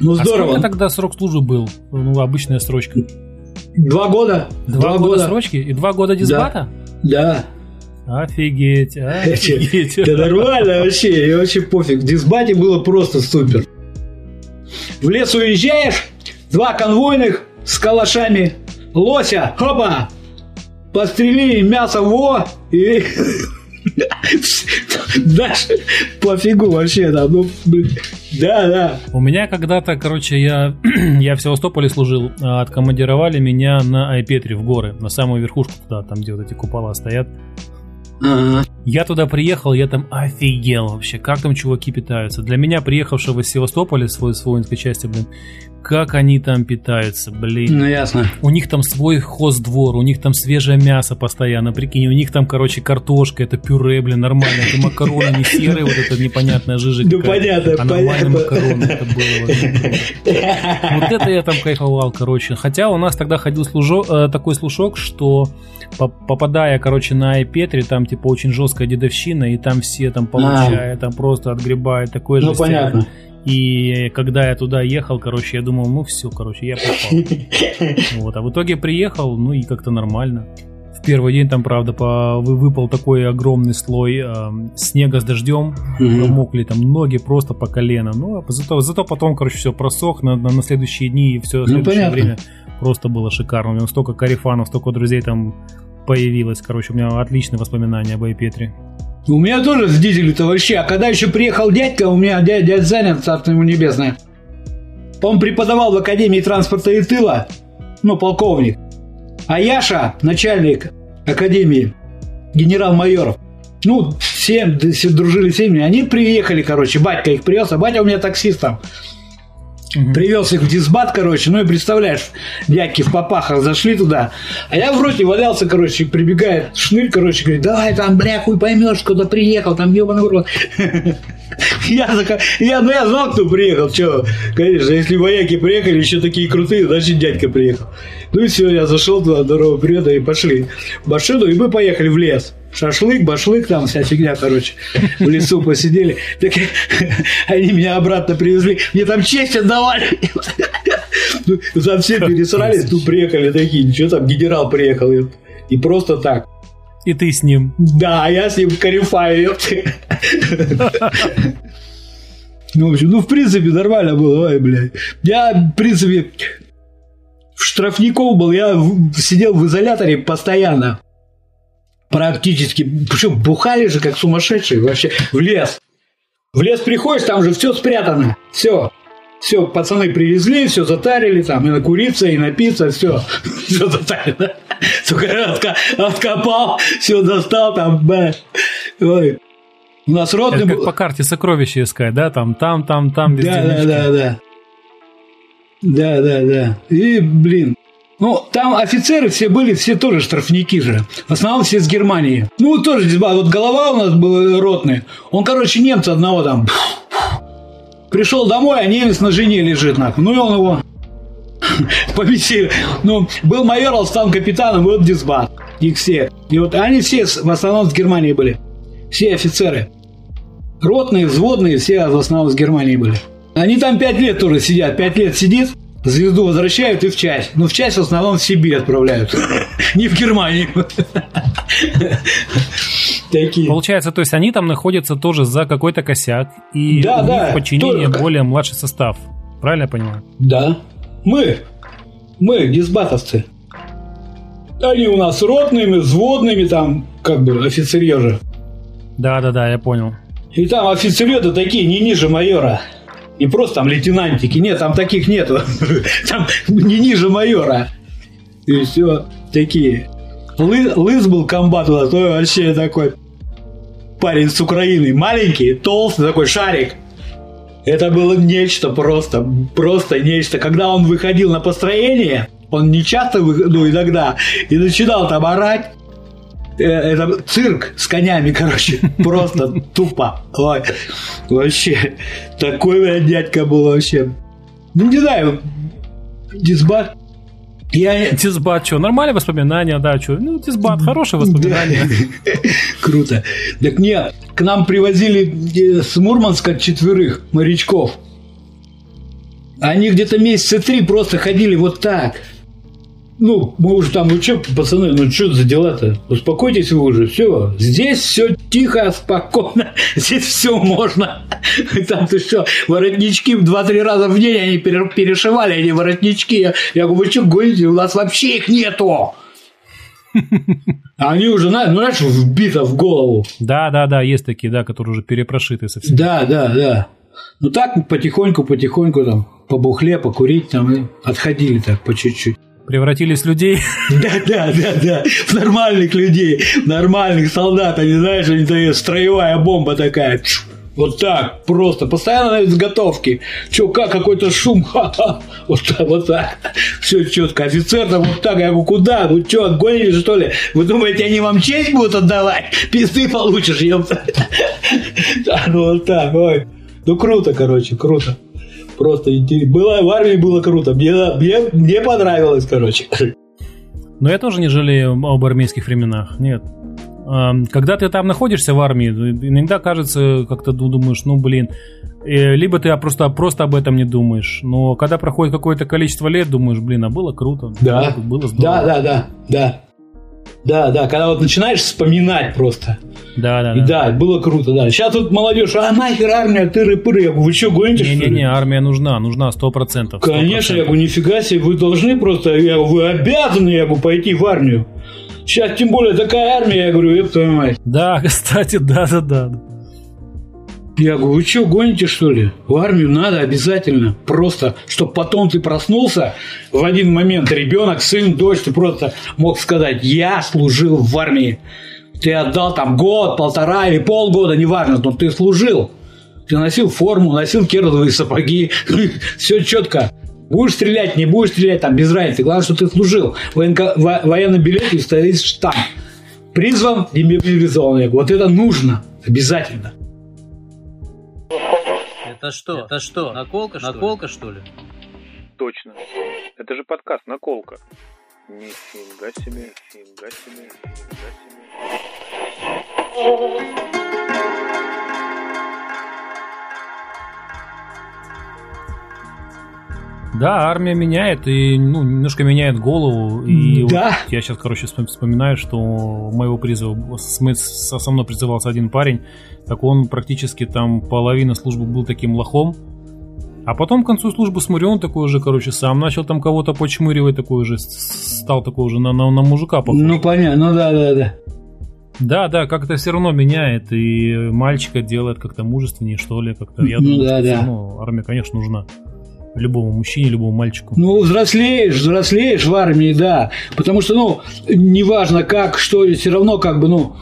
Ну, а здорово. сколько тогда срок службы был? Ну, обычная срочка. Два года. Два, два года, года срочки и два года дисбата? Да. Офигеть, офигеть. Да нормально вообще, и вообще пофиг. В дисбате было просто супер. В лес уезжаешь, два конвойных с калашами, лося, хопа, пострелили, мясо во, и Дальше пофигу вообще, да, ну, да, да. У меня когда-то, короче, я, я в Севастополе служил, а откомандировали меня на Айпетре в горы, на самую верхушку туда, там, где вот эти купола стоят. Я туда приехал, я там офигел вообще, как там чуваки питаются. Для меня, приехавшего из Севастополя, свой, свой воинской части, блин, как они там питаются, блин. Ну, ясно. У них там свой хоздвор, у них там свежее мясо постоянно, прикинь, у них там, короче, картошка, это пюре, блин, нормально, это макароны не серые, вот эта непонятная жижа Ну, понятно, а нормальные макароны, это было Вот это я там кайфовал, короче. Хотя у нас тогда ходил э, такой слушок, что попадая, короче, на iPetri, там, типа, очень жесткая дедовщина, и там все там получают, там просто отгребают, такое же. Ну, понятно. И когда я туда ехал, короче, я думал, ну все, короче, я попал. Вот, а в итоге приехал, ну и как-то нормально. первый день там, правда, по, вы- выпал такой огромный слой э, снега с дождем, промокли там ноги просто по колено. Ну, а зато, зато потом, короче, все просох на, на, на следующие дни и все следующее Ну, понятно. время просто было шикарно. У меня столько карифанов, столько друзей там появилось. Короче, у меня отличные воспоминания об Айпетре. У меня тоже с дизелем-то вообще. А когда еще приехал дядька, у меня дядя, дядя занят, царство ему небесное. Он преподавал в Академии транспорта и тыла, ну, полковник. А Яша, начальник Академии, генерал-майор. Ну, все, дружили с ними. Они приехали, короче, батька их привез, а батя у меня таксист там. Привез их в дисбат, короче, ну и представляешь, дядьки в попахах зашли туда, а я в роте валялся, короче, прибегает шнырь, короче, говорит, давай там, бля, хуй поймешь, куда приехал, там ебаный рот. Я, я, ну я знал, кто приехал, что, конечно, если вояки приехали, еще такие крутые, значит дядька приехал. Ну и все, я зашел туда, здорово, привет, и пошли в машину, и мы поехали в лес. Шашлык, башлык, там вся фигня, короче. В лесу посидели. Так они меня обратно привезли. Мне там честь отдавали. Ну, Там все пересрались, тут приехали такие. Ничего там, генерал приехал. И просто так. И ты с ним. Да, а я с ним корефаю, ёпты. Ну, в общем, ну, в принципе, нормально было, ой, блядь. Я, в принципе, в штрафников был, я сидел в изоляторе постоянно. Практически. Причем бухали же, как сумасшедшие, вообще, в лес. В лес приходишь, там же все спрятано. Все. Все, пацаны привезли, все затарили, там и накуриться, и напиться, все. Все затарено. Сука, откопал, все достал, там, бля. Ой. У нас ротный Это как по карте сокровища искать, да? Там, там, там, там, везде. Да, да, да, да. Да, да, да. И, блин, ну, там офицеры все были, все тоже штрафники же. В основном все с Германии. Ну, тоже была, вот голова у нас был ротный. Он, короче, немца одного там. Пришел домой, а немец на жене лежит, нахуй. Ну, и он его повесили. Ну, был майор, стал капитаном, и вот дисбат. Их все. И вот они все в основном с Германии были. Все офицеры. Ротные, взводные, все в основном с Германии были. Они там пять лет тоже сидят. Пять лет сидит, звезду возвращают и в часть. Ну, в часть в основном в Сибирь отправляют. Не в Германию. Такие. Получается, то есть они там находятся тоже за какой-то косяк, и Да, у них да, в подчинении только- более младший состав. Правильно я понимаю? Да. Мы. Мы, дисбатовцы. Они у нас ротными, взводными, там, как бы, офицерье Да, да, да, я понял. И там офицеры-то такие не ниже майора. Не просто там лейтенантики. Нет, там таких нету. Там не ниже майора. И все такие. Лы- лыс был комбат то вообще такой парень с Украины. Маленький, толстый такой шарик. Это было нечто просто, просто нечто. Когда он выходил на построение, он не часто, ну, иногда, и начинал там орать, Э, это цирк с конями, короче, просто тупо. Ой, вообще, такой, блядь, дядька был вообще. Ну, не знаю, дисбат. Я... Дисбат, что, нормальные воспоминания, да, что? Ну, Дисбат, хорошие воспоминания. Круто. Так нет, к нам привозили э, с Мурманска четверых морячков. Они где-то месяца три просто ходили вот так. Ну, мы уже там, ну что, пацаны, ну что за дела-то? Успокойтесь вы уже, все. Здесь все тихо, спокойно. Здесь все можно. Там ты что, воротнички два-три раза в день они пере- перешивали, эти воротнички. Я, я говорю, вы что гоните? У нас вообще их нету. А они уже, ну, знаешь, вбито в голову. Да, да, да, есть такие, да, которые уже перепрошиты совсем. Да, да, да. Ну так потихоньку, потихоньку там по бухле, покурить там и отходили так по чуть-чуть. Превратились в людей. Да, да, да, да. В нормальных людей, нормальных солдат, они, знаешь, они такие, строевая бомба такая. Вот так, просто, постоянно на изготовке. Че, как, какой-то шум, ха-ха. Вот так, вот так. Все четко. Офицер там вот так, я говорю, куда? Вы что, отгонили, что ли? Вы думаете, они вам честь будут отдавать? Пизды получишь, ёпта. Да, ну вот так, ой. Ну круто, короче, круто. Просто. Было, в армии было круто. Мне, мне, мне понравилось, короче. Но я тоже не жалею об армейских временах. Нет. Когда ты там находишься в армии, иногда кажется, как-то ду- думаешь, ну блин, э, либо ты просто, просто об этом не думаешь. Но когда проходит какое-то количество лет, думаешь, блин, а было круто. Да. Было здорово. Да, да, да, да. Да, да, когда вот начинаешь вспоминать просто. Да, да, И да, было круто, да. Сейчас тут молодежь, а нахер армия, тыры-пыры. Я говорю, вы что, гоните, что ли? Не-не-не, армия нужна, нужна сто процентов. Конечно, я говорю, нифига себе, вы должны просто, я говорю, вы обязаны, я говорю, пойти в армию. Сейчас тем более такая армия, я говорю, ёб твою мать. Да, кстати, да-да-да. Я говорю, вы что, гоните что ли? В армию надо обязательно. Просто, чтобы потом ты проснулся в один момент, ребенок, сын, дочь, ты просто мог сказать, я служил в армии. Ты отдал там год, полтора или полгода, неважно, но ты служил. Ты носил форму, носил керловые сапоги, все четко. Будешь стрелять, не будешь стрелять, там без разницы. Главное, что ты служил. Военко- во- военном билете стоит штамп. Призван, демобилизованный. Вот это нужно обязательно. Это что? Это что? Наколка, что Наколка, что ли? Точно. Это же подкаст «Наколка». Нифига себе, нифига себе, нифига себе. Да, армия меняет и ну, немножко меняет голову. И Да. вот я сейчас, короче, вспом- вспоминаю, что моего призыва со мной призывался один парень, так он практически там половина службы был таким лохом. А потом к концу службы смотрю, он такой уже, короче, сам начал там кого-то почмыривать, такой уже стал такой уже на, на, на мужика похож. Ну, понятно, ну да, да, да. Да, да, как-то все равно меняет, и мальчика делает как-то мужественнее, что ли, как-то. Я Ну думаю, да, что да. равно армия, конечно, нужна. Любому мужчине, любому мальчику. Ну, взрослеешь, взрослеешь в армии, да. Потому что, ну, неважно как, что, все равно, как бы, ну,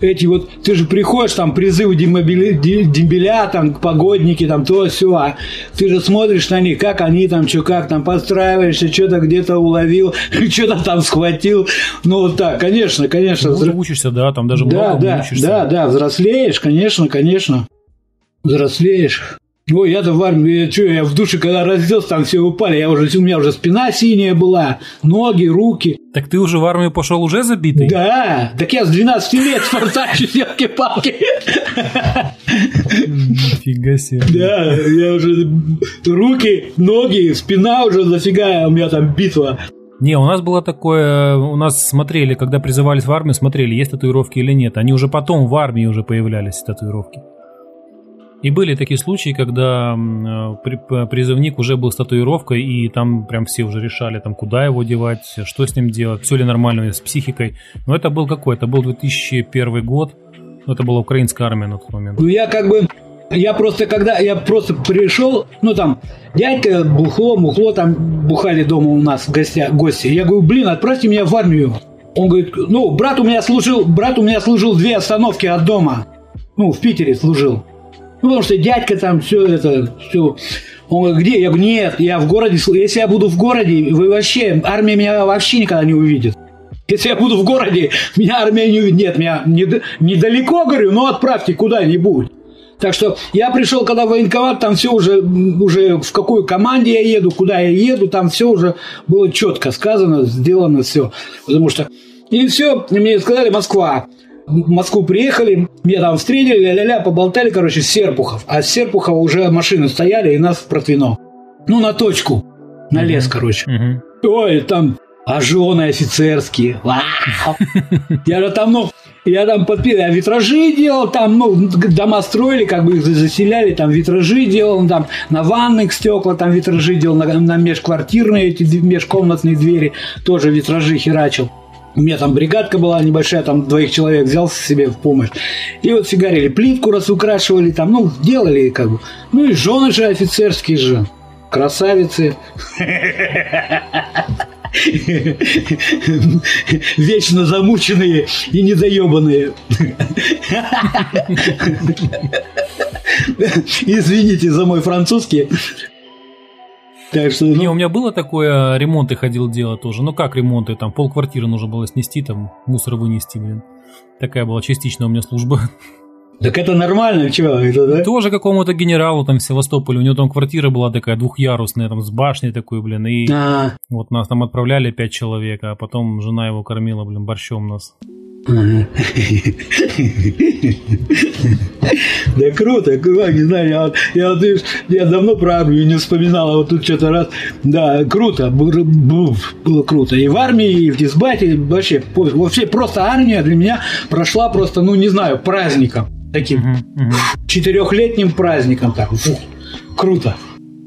эти вот, ты же приходишь, там, призывы демобили, де- дембеля, там, погодники, там, то, все, а ты же смотришь на них, как они там, что, как там, подстраиваешься, что-то где-то уловил, что-то там схватил. Ну, вот так, конечно, конечно. Ну, взро- учишься, да, там даже да, много да, учишься. да, да, взрослеешь, конечно, конечно. Взрослеешь. Ой, я-то в армии, чё, я в душе, когда разделся, там все упали, я уже, у меня уже спина синяя была, ноги, руки. Так ты уже в армию пошел уже забитый? Да, так я с 12 лет спартачусь, елки-палки. Нифига себе. Да, я уже руки, ноги, спина уже зафига, у меня там битва. Не, у нас было такое, у нас смотрели, когда призывались в армию, смотрели, есть татуировки или нет. Они уже потом в армии уже появлялись, татуировки. И были такие случаи, когда э, призывник уже был с татуировкой, и там прям все уже решали, там, куда его девать, что с ним делать, все ли нормально с психикой. Но это был какой? Это был 2001 год. Ну, Это была украинская армия на тот момент. Ну, я как бы, я просто когда, я просто пришел, ну, там, дядька бухло, мухло, там, бухали дома у нас в гости. Я говорю, блин, отправьте меня в армию. Он говорит, ну, брат у меня служил, брат у меня служил две остановки от дома. Ну, в Питере служил. Ну, потому что дядька там все это, все. Он говорит, где? Я говорю, нет, я в городе, сл- если я буду в городе, вы вообще, армия меня вообще никогда не увидит. Если я буду в городе, меня армия не увидит. Нет, меня нед- недалеко, говорю, но отправьте куда-нибудь. Так что я пришел, когда в военкомат, там все уже, уже в какой команде я еду, куда я еду, там все уже было четко сказано, сделано все. Потому что... И все, мне сказали, Москва. В Москву приехали, меня там встретили, ля-ля-ля, поболтали, короче, с Серпухов. А с Серпухова уже машины стояли, и нас в Протвино. Ну, на точку. На лес, короче. Мгм. Ой, там ожженые офицерские. Вау! Я же там, ну, я там подпил, я витражи делал, там, ну, дома строили, как бы их заселяли, там витражи делал, там на ванных стекла, там витражи делал, на, на межквартирные эти межкомнатные двери тоже витражи херачил. У меня там бригадка была небольшая, там двоих человек взял себе в помощь. И вот фигарили, плитку разукрашивали, там, ну, делали как бы. Ну и жены же офицерские же. Красавицы. Вечно замученные и недоебанные. Извините за мой французский. Так что, Не, у ну, меня было такое, ремонты ходил делать тоже. Ну как ремонты, там пол квартиры нужно было снести, там мусор вынести, блин. Такая была частичная у меня служба. так это нормально, чего это, да? Тоже какому-то генералу там в Севастополе, у него там квартира была такая двухъярусная, там с башней такой, блин, и А, вот нас там отправляли пять человек, а потом жена его кормила, блин, борщом нас. Да круто, круто, не знаю, я, я, я давно про армию не вспоминал, а вот тут что-то раз, да, круто, было круто, и в армии, и в дисбате, вообще, вообще просто армия для меня прошла просто, ну, не знаю, праздником, таким четырехлетним праздником, так, фу, круто.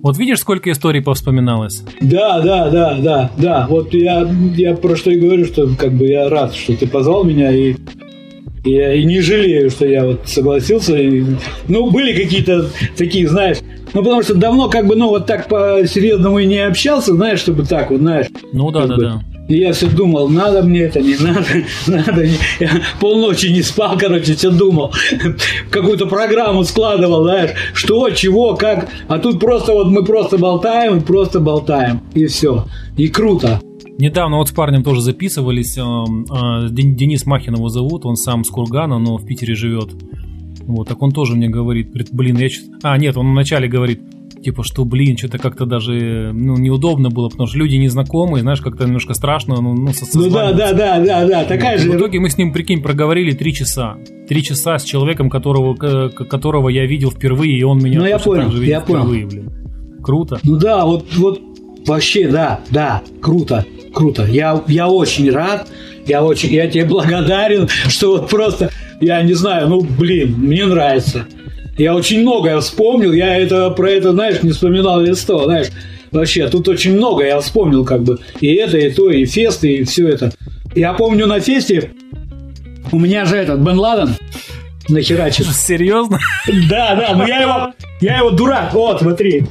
Вот видишь, сколько историй повспоминалось? Да, да, да, да, да. Вот я, я про что и говорю, что как бы я рад, что ты позвал меня и я и не жалею, что я вот согласился. И, ну, были какие-то такие, знаешь, ну, потому что давно как бы, ну, вот так по-серьезному и не общался, знаешь, чтобы так вот, знаешь. Ну да, да, бы. да. Я все думал, надо мне это, не надо, надо. не- Я полночи не спал, короче, все думал. Какую-то программу складывал, знаешь, что, чего, как. А тут просто вот мы просто болтаем, просто болтаем. И все. И круто. Недавно вот с парнем тоже записывались. э, Ден- Денис Махин его зовут, он сам с Кургана, но в Питере живет. Вот, так он тоже мне говорит, блин, я А, нет, он вначале говорит, типа, что, блин, что-то как-то даже, ну, неудобно было, потому что люди незнакомые, знаешь, как-то немножко страшно, ну, ну, со- Ну да, да, да, да, да. Такая И в же. итоге мы с ним, прикинь, проговорили три часа. Три часа с человеком, которого, которого я видел впервые, и он меня Ну, я понял, так же видел я понял. впервые, блин. Круто. Ну да, вот, вот вообще, да, да, круто, круто. Я, я очень рад, я очень, я тебе благодарен, что вот просто, я не знаю, ну, блин, мне нравится. Я очень многое вспомнил, я это про это, знаешь, не вспоминал лет сто, знаешь. Вообще, тут очень много я вспомнил, как бы, и это, и то, и фесты, и все это. Я помню на фесте, у меня же этот Бен Ладен нахерачил. Серьезно? Да, да, но я его, я его дурак, вот, смотри,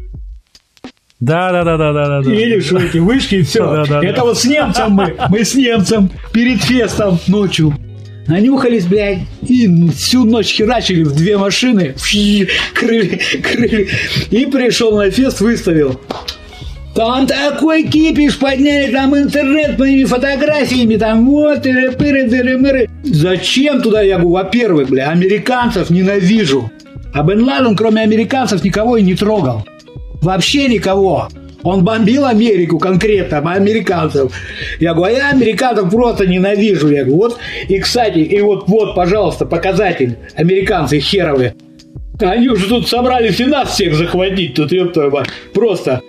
Да, да, да, да, да, да. да. Видишь, эти вышки и все. Да, да, да. Это вот с немцем мы. Мы с немцем перед фестом ночью. Нанюхались, блядь, и всю ночь херачили в две машины, фи, крыли, крыли. И пришел на фест, выставил. Там такой кипиш подняли, там интернет моими фотографиями, там вот, тыры-пыры, дыры-мыры. Зачем туда, я говорю, во-первых, бля, американцев ненавижу. А Бен Ладен, кроме американцев, никого и не трогал. Вообще никого. Он бомбил Америку конкретно, американцев. Я говорю, а я американцев просто ненавижу. Я говорю, вот, и, кстати, и вот, вот, пожалуйста, показатель. Американцы херовые. Они уже тут собрались и нас всех захватить. Тут, ёб твою мать. Просто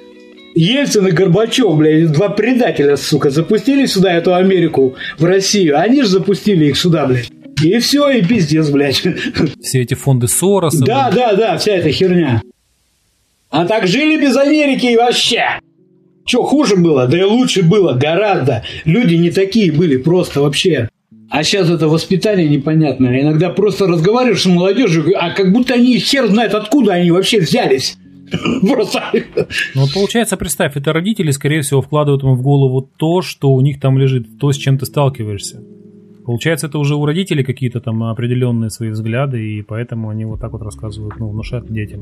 Ельцин и Горбачев, блядь, два предателя, сука, запустили сюда эту Америку, в Россию. Они же запустили их сюда, блядь. И все, и пиздец, блядь. Все эти фонды Сороса. Да, блин. да, да, вся эта херня. А так жили без Америки и вообще. Че, хуже было? Да и лучше было, гораздо. Люди не такие были, просто вообще. А сейчас это воспитание непонятное. Иногда просто разговариваешь с молодежью, а как будто они хер знает, откуда они вообще взялись. Просто. Ну, получается, представь, это родители, скорее всего, вкладывают им в голову то, что у них там лежит, то, с чем ты сталкиваешься. Получается, это уже у родителей какие-то там определенные свои взгляды, и поэтому они вот так вот рассказывают, ну, внушают детям.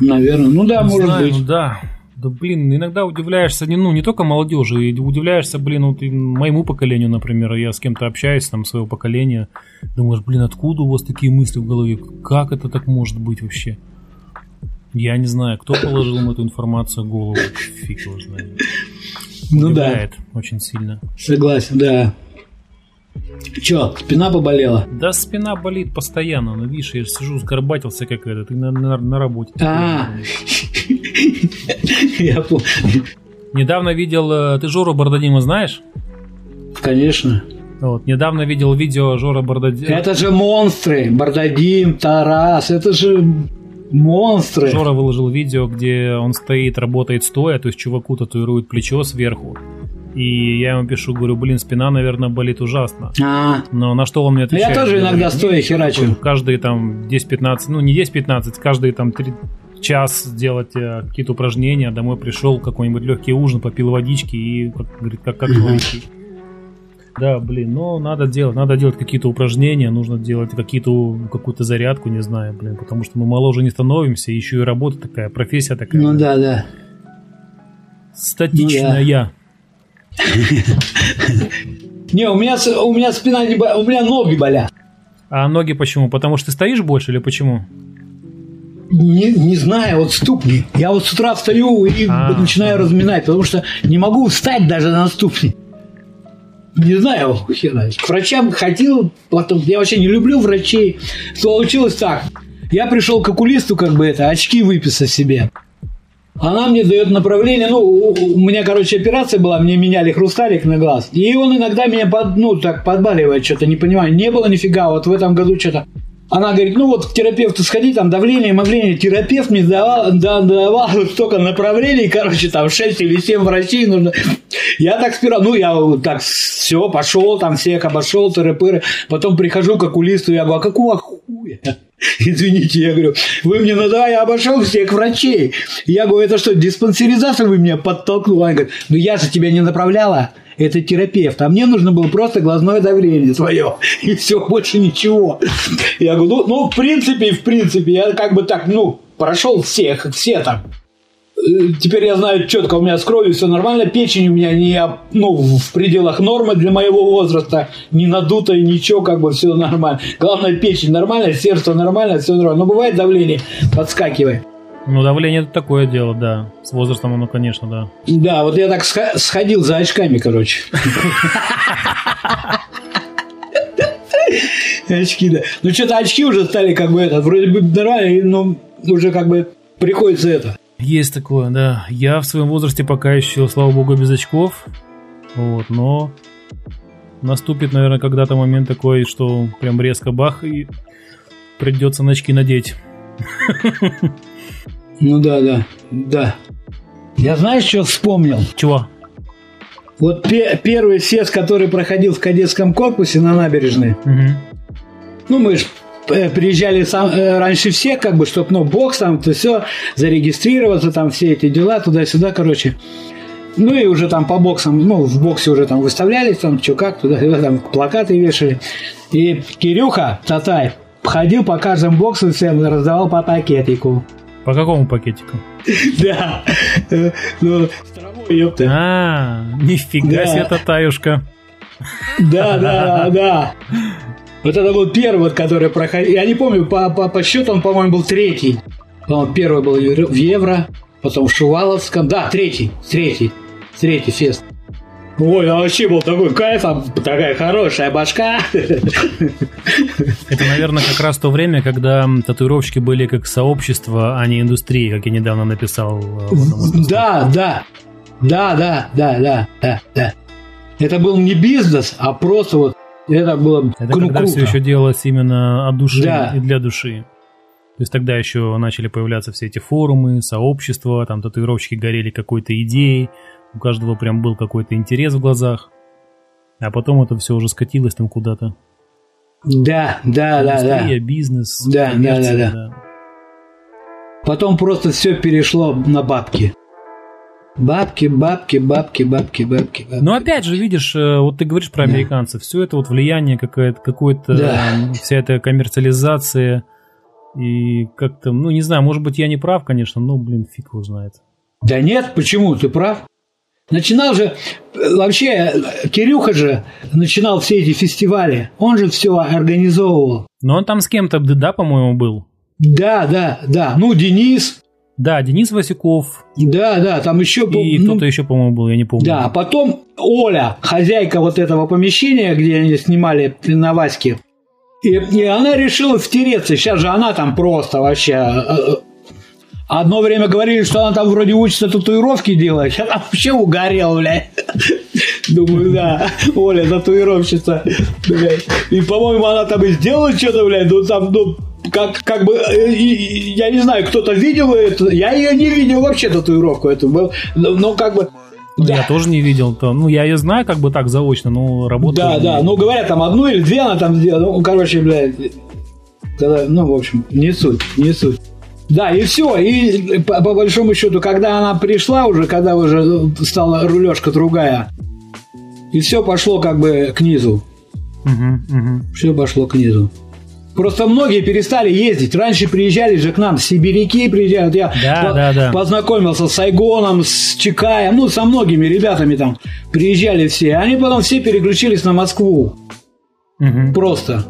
Наверное, ну да, Не может знаю, быть. ну да. Да, блин, иногда удивляешься, не, ну, не только молодежи, и удивляешься, блин, вот и моему поколению, например, я с кем-то общаюсь, там, своего поколения, думаешь, блин, откуда у вас такие мысли в голове, как это так может быть вообще? Я не знаю, кто положил им эту информацию в голову, фиг его знает. Ну да, Удивляет очень сильно. согласен, да. Че, спина поболела? Да спина болит постоянно, ну видишь, я сижу, сгорбатился как это, ты на, на, на работе. А, я понял. Недавно видел, э, ты Жору Бардадима знаешь? Конечно. Вот, недавно видел видео Жора Бардадима. Это же монстры. Бардадим, Тарас. Это же монстры. Жора выложил видео, где он стоит, работает стоя, то есть чуваку татуирует плечо сверху. И я ему пишу, говорю, блин, спина, наверное, болит ужасно. А, Но на что он мне ну отвечает? я тоже иногда стоя «Нет, херачу. Каждые там 10-15, ну не 10-15, каждые там 3 час сделать э, какие-то упражнения, домой пришел, какой-нибудь легкий ужин, попил водички и, как, говорит, как, как новенький. Да, блин, ну надо делать, надо делать какие-то упражнения, нужно делать какие-то, какую-то зарядку, не знаю, блин, потому что мы моложе не становимся, еще и работа такая, профессия такая. Ну да, да. Статичная. Не, у меня, у меня спина не болит, у меня ноги болят. А ноги почему? Потому что ты стоишь больше или почему? Не, не знаю, вот ступни. Я вот с утра встаю и А, начинаю ага. разминать, потому что не могу встать даже на ступни. не знаю, хер знает. к врачам ходил, потом, я вообще не люблю врачей. Случилось так, я пришел к окулисту, как бы это, очки выписать себе. Она мне дает направление, ну, у меня, короче, операция была, мне меняли хрусталик на глаз. И он иногда меня, под, ну, так подбаливает, что-то, не понимаю. Не было нифига, вот в этом году что-то. Она говорит, ну вот к терапевту сходи, там давление, мовление. Терапевт мне давал, да, давал столько направлений, короче, там 6 или 7 врачей нужно. Я так сперва, ну, я так все, пошел, там всех обошел, тыры-пыры. Потом прихожу к окулисту, я говорю, а какого хуя? Извините, я говорю, вы мне надо, я обошел всех врачей. Я говорю, это что, диспансеризацию вы меня подтолкнули? Она говорит, ну я же тебя не направляла, это терапевт, а мне нужно было просто глазное давление свое, и все, больше ничего. Я говорю, ну, ну, в принципе, в принципе, я как бы так, ну, прошел всех, все там. Теперь я знаю четко, у меня с кровью все нормально, печень у меня не ну, в пределах нормы для моего возраста, не надутая, ничего, как бы все нормально. Главное, печень нормальная, сердце нормально, все нормально. Но бывает давление, подскакивает. Ну, давление это такое дело, да. С возрастом оно, конечно, да. Да, вот я так сходил за очками, короче. Очки, да. Ну, что-то очки уже стали как бы этот, вроде бы нормально, но уже как бы приходится это. Есть такое, да. Я в своем возрасте пока еще, слава богу, без очков. Вот, но наступит, наверное, когда-то момент такой, что прям резко бах и придется на очки надеть. Ну да, да, да. Я знаешь, что вспомнил? Чего? Вот пе- первый съезд, который проходил в кадетском корпусе на набережной, Мгм. ну мы же приезжали сам, э, раньше всех, как бы, чтобы, ну, бокс там, то все, зарегистрироваться, там, все эти дела, туда-сюда, короче. Ну и уже там по боксам, ну, в боксе уже там выставлялись, там, что как, туда-сюда, там, плакаты вешали. И Кирюха Татай ходил по каждому боксу всем, раздавал по пакетику. По какому пакетику? Да. Э, Ну, ёпта. А, нифига себе, татаюшка. Да, да, да. Вот это был первый, который проходил. Я не помню, по, по, по счету он, по-моему, был третий. По-моему, первый был в Евро- потом в Шуваловском. Да, третий, третий, третий фест. Ой, а вообще был такой кайф, а такая хорошая башка. Это, наверное, как раз то время, когда татуировщики были как сообщество, а не индустрия, как я недавно написал. э. Да, да, да, да, да, да, да, да. Это был не бизнес, а просто вот это было Это кру- когда все круто. еще делалось именно от души Да. и для души. То есть тогда еще начали появляться все эти форумы, сообщества, там татуировщики горели какой-то идеей, у каждого прям был какой-то интерес в глазах. А потом это все уже скатилось там куда-то. Да, да, да, да. Бизнес, Да, да, да, да. Потом просто все перешло на бабки. Бабки, бабки, бабки, бабки, бабки. бабки. Но опять же, видишь, э, вот ты говоришь про Да. американцев, все это вот влияние какое-то, какое-то, Да. вся эта коммерциализация и как-то, ну не знаю, может быть я не прав, конечно, но, блин, фиг его знает. Да нет, почему? Ты прав. Начинал же, вообще, Кирюха же начинал все эти фестивали. Он же все организовывал. Но он там с кем-то, да, по-моему, был. Да, да, да. Ну, Денис. Да, Денис Васюков Да, да, там еще был. и ну, кто-то еще, по-моему, был, я не помню. Да, а потом Оля, хозяйка вот этого помещения, где они снимали на Ваське, и, и она решила втереться. Сейчас же она там просто вообще... э, э, Одно время говорили, что она там вроде учится татуировки делать, сейчас она вообще угорела, блядь. Думаю, да, Оля татуировщица, блядь. И, по-моему, она там и сделала что-то, блядь, ну там, ну, как, как бы, э, я не знаю, кто-то видел это, я ее не видел вообще татуировку эту, был, но, как бы... Ну, да. Я тоже не видел. То, ну, я ее знаю как бы так заочно, но работу... Да, да, ну говорят, там одну или две она там сделала. Ну, короче, блядь, когда, ну, в общем, не суть, не суть. Да, и все. И по, по большому счету, когда она пришла уже, когда уже ну, стала рулежка другая, и все пошло как бы к низу. Мгм, мгм. Все пошло к низу. Просто многие перестали ездить. Раньше приезжали же к нам, сибиряки приезжают. Я Да, по- да, да. познакомился с Сайгоном, с Чикаем, ну, со многими ребятами там приезжали все. Они потом все переключились на Москву. Мгм. Просто.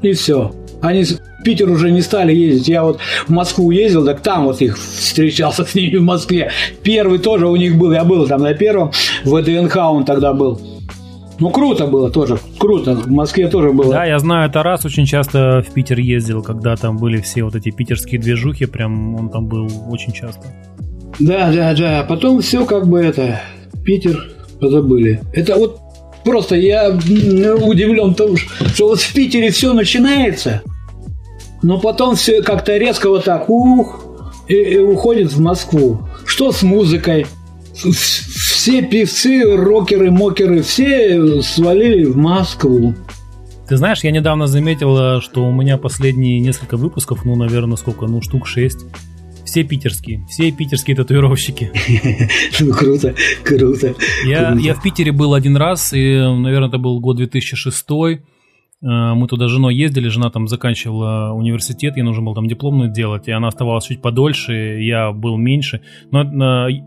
И все. Они в Питер уже не стали ездить. Я вот в Москву ездил, так там вот их встречался с ними в Москве. Первый тоже у них был. Я был там на первом. В ДНХ он тогда был. Ну, круто было тоже, круто. В Москве тоже было. Да, я знаю, Тарас очень часто в Питер ездил, когда там были все вот эти питерские движухи, прям он там был очень часто. Да, да, да. Потом все как бы это, Питер позабыли. Это вот просто я удивлен тому, что вот в Питере все начинается, но потом все как-то резко вот так, ух, и, и уходит в Москву. Что с музыкой? Все певцы, рокеры, мокеры, все свалили в Москву. Ты знаешь, я недавно заметил, что у меня последние несколько выпусков, ну, наверное, сколько, ну, штук шесть, все питерские, все питерские татуировщики. Ну, круто, круто. Я, я в Питере был один раз, и, наверное, это был год 2006 Э, мы туда с женой ездили, жена там заканчивала университет, ей нужно было там дипломную делать, и она оставалась чуть подольше, я был меньше. Но э,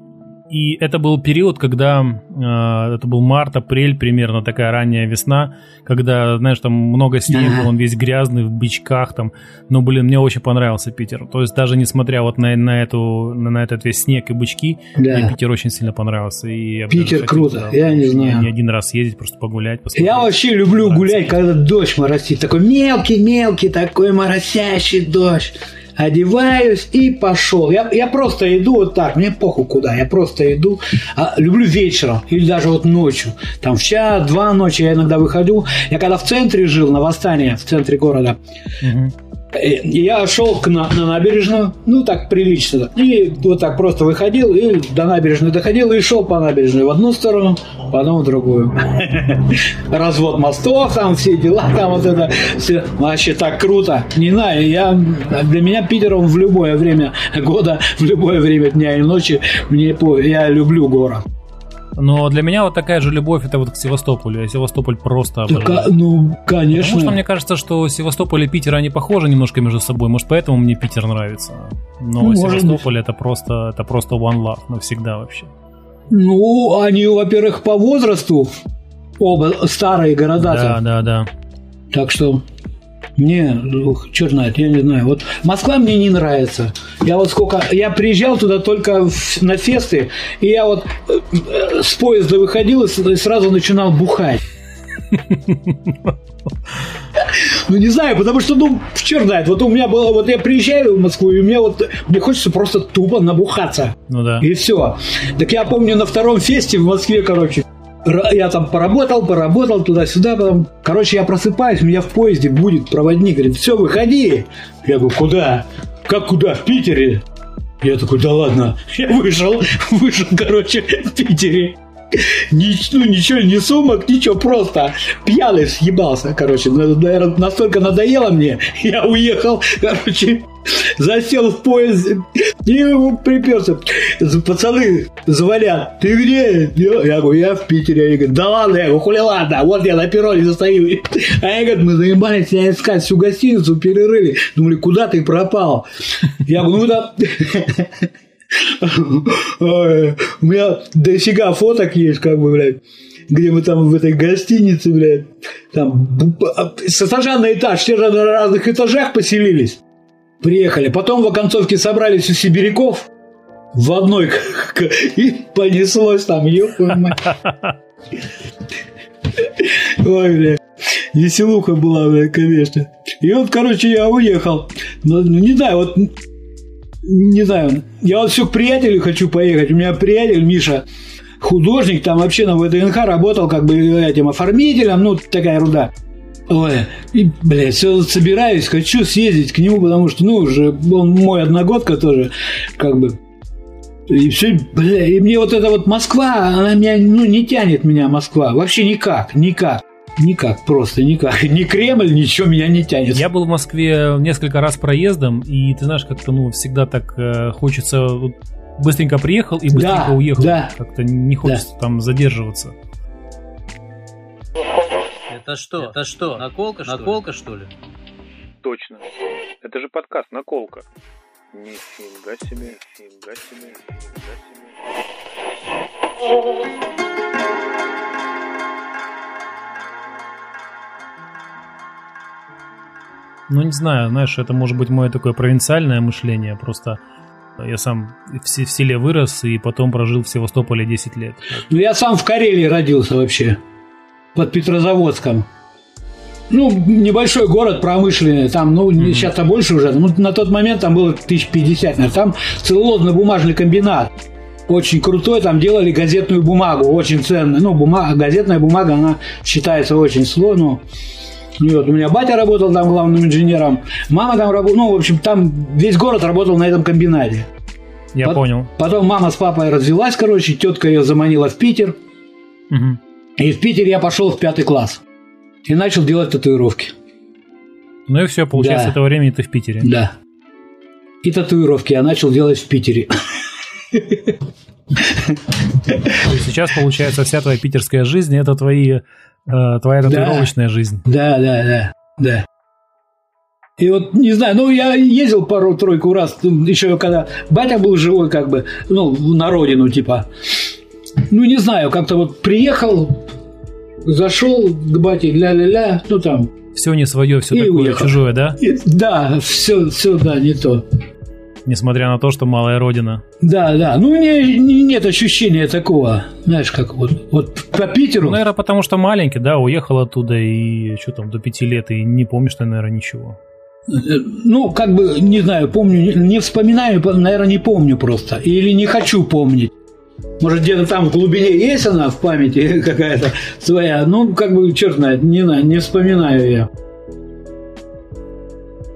и это был период, когда э, это был март, апрель примерно, такая ранняя весна, когда, знаешь, там много снега, он весь грязный, в бичках там. Но, блин, мне очень понравился Питер. То есть даже несмотря вот на, на, эту, на, на этот весь снег и бычки, да. мне Питер очень сильно понравился. И Питер круто, да, я не знаю. Не один раз ездить, просто погулять, посмотреть. Я вообще люблю гулять, когда дождь моросит. Такой мелкий-мелкий, такой моросящий дождь одеваюсь и пошел. Я, я просто иду вот так, мне похуй куда, я просто иду. А, люблю вечером или даже вот ночью. Там в час, два ночи я иногда выходю. Я когда в центре жил, на Восстании, в центре города, угу. Я шел к на, на набережную, ну так прилично, и вот так просто выходил и до набережной доходил и шел по набережной в одну сторону, потом в другую. Развод мостов, там все дела, там вот это все вообще так круто. Не знаю, я для меня Питер он в любое время года, в любое время дня и ночи мне я люблю город. Но для меня вот такая же любовь это вот к Севастополю. Я Севастополь просто так, а, Ну, конечно. Потому что мне кажется, что Севастополь и Питер, они похожи немножко между собой. Может, поэтому мне Питер нравится. Но ну, Севастополь это просто, это просто one love навсегда вообще. Ну, они, во-первых, по возрасту оба старые города. Да, да, да. Так что мне, черт знает, я не знаю. Вот Москва мне не нравится. Я вот сколько... Я приезжал туда только в, на фесты, и я вот э, с поезда выходил и сразу начинал бухать. Ну, не знаю, потому что, ну, черт знает, вот у меня было, вот я приезжаю в Москву, и мне вот, мне хочется просто тупо набухаться. Ну да. И все. Так я помню на втором фесте в Москве, короче, я там поработал, поработал туда-сюда, потом, короче, я просыпаюсь, у меня в поезде будет проводник, говорит, все, выходи. Я говорю, куда? Как куда? В Питере? Я такой, да ладно. Я вышел, вышел, короче, в Питере. Ну, ничего, ни сумок, ничего, просто пьяный съебался, короче. Наверное, настолько надоело мне, я уехал, короче, засел в поезд и приперся. Пацаны звонят, ты где? Я говорю, я в Питере. Они говорят, да ладно, я говорю, хули ладно, вот я на перроне застою. А я говорю, мы заебались тебя искать всю гостиницу, перерыли. Думали, куда ты пропал? Я говорю, ну да... У меня дофига фоток есть, как бы, блядь где мы там в этой гостинице, блядь, там с этажа на этаж, все же на разных этажах поселились. Приехали. Потом в оконцовке собрались у сибиряков в одной и понеслось там, ёпа Ой, бля. Веселуха была, бля, конечно. И вот, короче, я уехал. Ну, не знаю, вот не знаю, я вот все к приятелю хочу поехать. У меня приятель Миша, художник, там вообще на ВДНХ работал как бы этим оформителем, ну, такая руда. Ой, и, блядь, все собираюсь, хочу съездить к нему, потому что, ну, уже он мой одногодка тоже, как бы. И все, бля, и мне вот эта вот Москва, она меня, ну, не тянет меня Москва, вообще никак, никак. Никак, просто никак. Ни Кремль, ничего меня не тянет. Я был в Москве несколько раз проездом, и ты знаешь, как-то, ну, всегда так э, хочется быстренько приехал и быстренько да, уехал. Да. Как-то не хочется да. там задерживаться. Это что? Это что? Наколка, что Наколка, ли? что ли? Точно. Это же подкаст Наколка. Нифига себе, нифига себе, нифига себе. Ну, не знаю, знаешь, это может быть мое такое провинциальное мышление, просто я сам в, в селе вырос и потом прожил в Севастополе 10 лет. Ну, я сам в Карелии родился вообще. под Петрозаводском. Ну, небольшой город промышленный, там, ну, сейчас-то больше уже, ну, на тот момент там было 1050, наверное, там целлулозно-бумажный комбинат. Очень крутой, там делали газетную бумагу, очень ценную. Ну, бумага, газетная бумага, она считается очень сложной. Ну, и вот у меня батя работал там главным инженером, мама там работала, ну, в общем, там весь город работал на этом комбинате. Я Пот- понял. Потом мама с папой развелась, короче, тетка ее заманила в Питер. Мгм. И в Питер я пошел в пятый класс. И начал делать татуировки. Ну и все, получается, Да. этого времени ты в Питере. Да. И татуировки я начал делать в Питере. Сейчас, получается, вся твоя питерская жизнь это твои, э, твоя татуировочная жизнь. Да, да, да, да. И вот, не знаю, ну, я ездил пару-тройку раз, еще когда батя был живой, как бы, ну, на родину, типа. Ну, не знаю, как-то вот приехал, зашел к бате, ля-ля-ля, ну, там, Все не свое, все такое уехал. чужое, да? и- да, все, все, да, не то. Несмотря на то, что малая родина. Да, да, ну, не, не- нет ощущения такого, знаешь, как вот, вот по Питеру, Ну, наверное, потому что маленький, да, уехал оттуда и что там, до пяти лет, и не помнишь ты, наверное, ничего. Э, Ну, как бы, не знаю, помню, не- вспоминаю, наверное, не помню просто. Или не хочу помнить. Может, где-то там в глубине есть она в памяти какая-то своя. Ну, как бы, черт знает, не знаю, не вспоминаю я.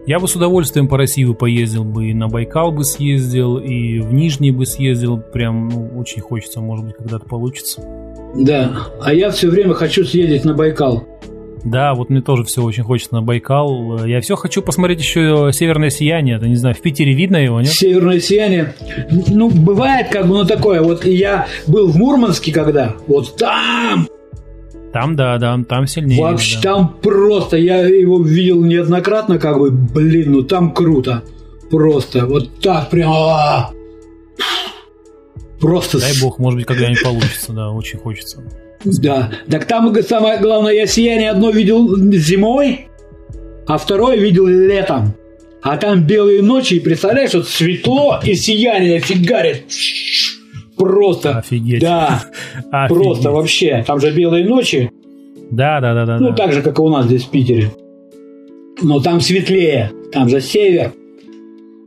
Я бы с удовольствием по России бы поездил бы, и на Байкал бы съездил, и в Нижний бы съездил. Прям, ну, очень хочется, может быть, когда-то получится. Да, а я все время хочу съездить на Байкал. Да, вот мне тоже все очень хочется на Байкал. Я все хочу посмотреть еще Северное сияние. Это не знаю, в Питере видно его, нет? Северное сияние. Ну, бывает как бы, ну, такое. Вот я был в Мурманске когда, вот там Там, да, да, там сильнее. Вообще, да. там просто, я его видел неоднократно, как бы, блин, ну там круто. Просто, вот так прям. а, Просто. Дай бог, может быть, когда-нибудь получится, да, очень хочется. Да. Так там самое главное, я сияние одно видел зимой, а второе видел летом. А там белые ночи, и представляешь, вот светло и сияние фигарит. Просто. Офигеть. Да, Офигеть. просто вообще. Там же белые ночи. Да, да, да, да. Ну, да. так же, как и у нас здесь в Питере. Но там светлее, там же север.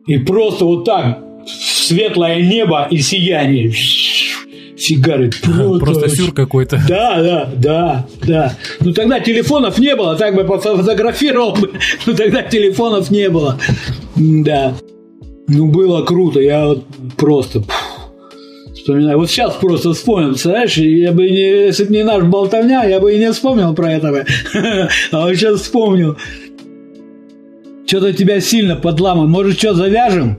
И просто вот так светлое небо и сияние. Фигарит. Просто очень- сюр какой-то. Да, да, да, да. Ну тогда телефонов не было, так бы пофотографировал бы. Ну тогда телефонов не было. Да. Ну было круто, я вот просто пф, вспоминаю. Вот сейчас просто вспомнил, представляешь, я бы не, если бы не наш болтовня, я бы и не вспомнил про это бы. А вот сейчас вспомнил. Что-то тебя сильно подламан. Может, что, завяжем?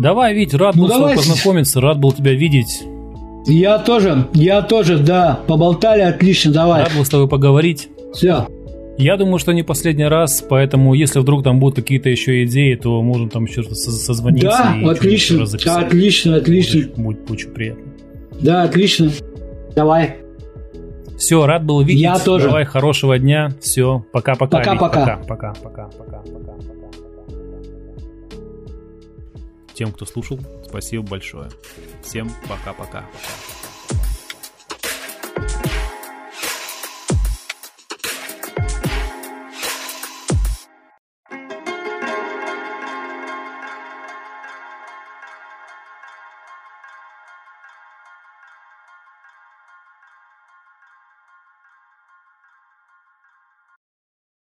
Давай, Вить, рад Ну, был с тобой давай. познакомиться, рад был тебя видеть, Я тоже, я тоже, да. Поболтали, отлично, давай. рад был с тобой поговорить. Все. Я думаю, что не последний раз, поэтому если вдруг там будут какие-то еще идеи, то можем там еще раз со- созвониться Да, и отлично, отлично, отлично. Будет, будет очень приятно. Да, отлично. Давай. Все, рад был видеть. Я тоже. Давай, хорошего дня. Все, пока-пока. Пока-пока. Пока, пока, пока, пока, пока, пока. Тем, кто слушал, спасибо большое. Всем пока-пока. Пока.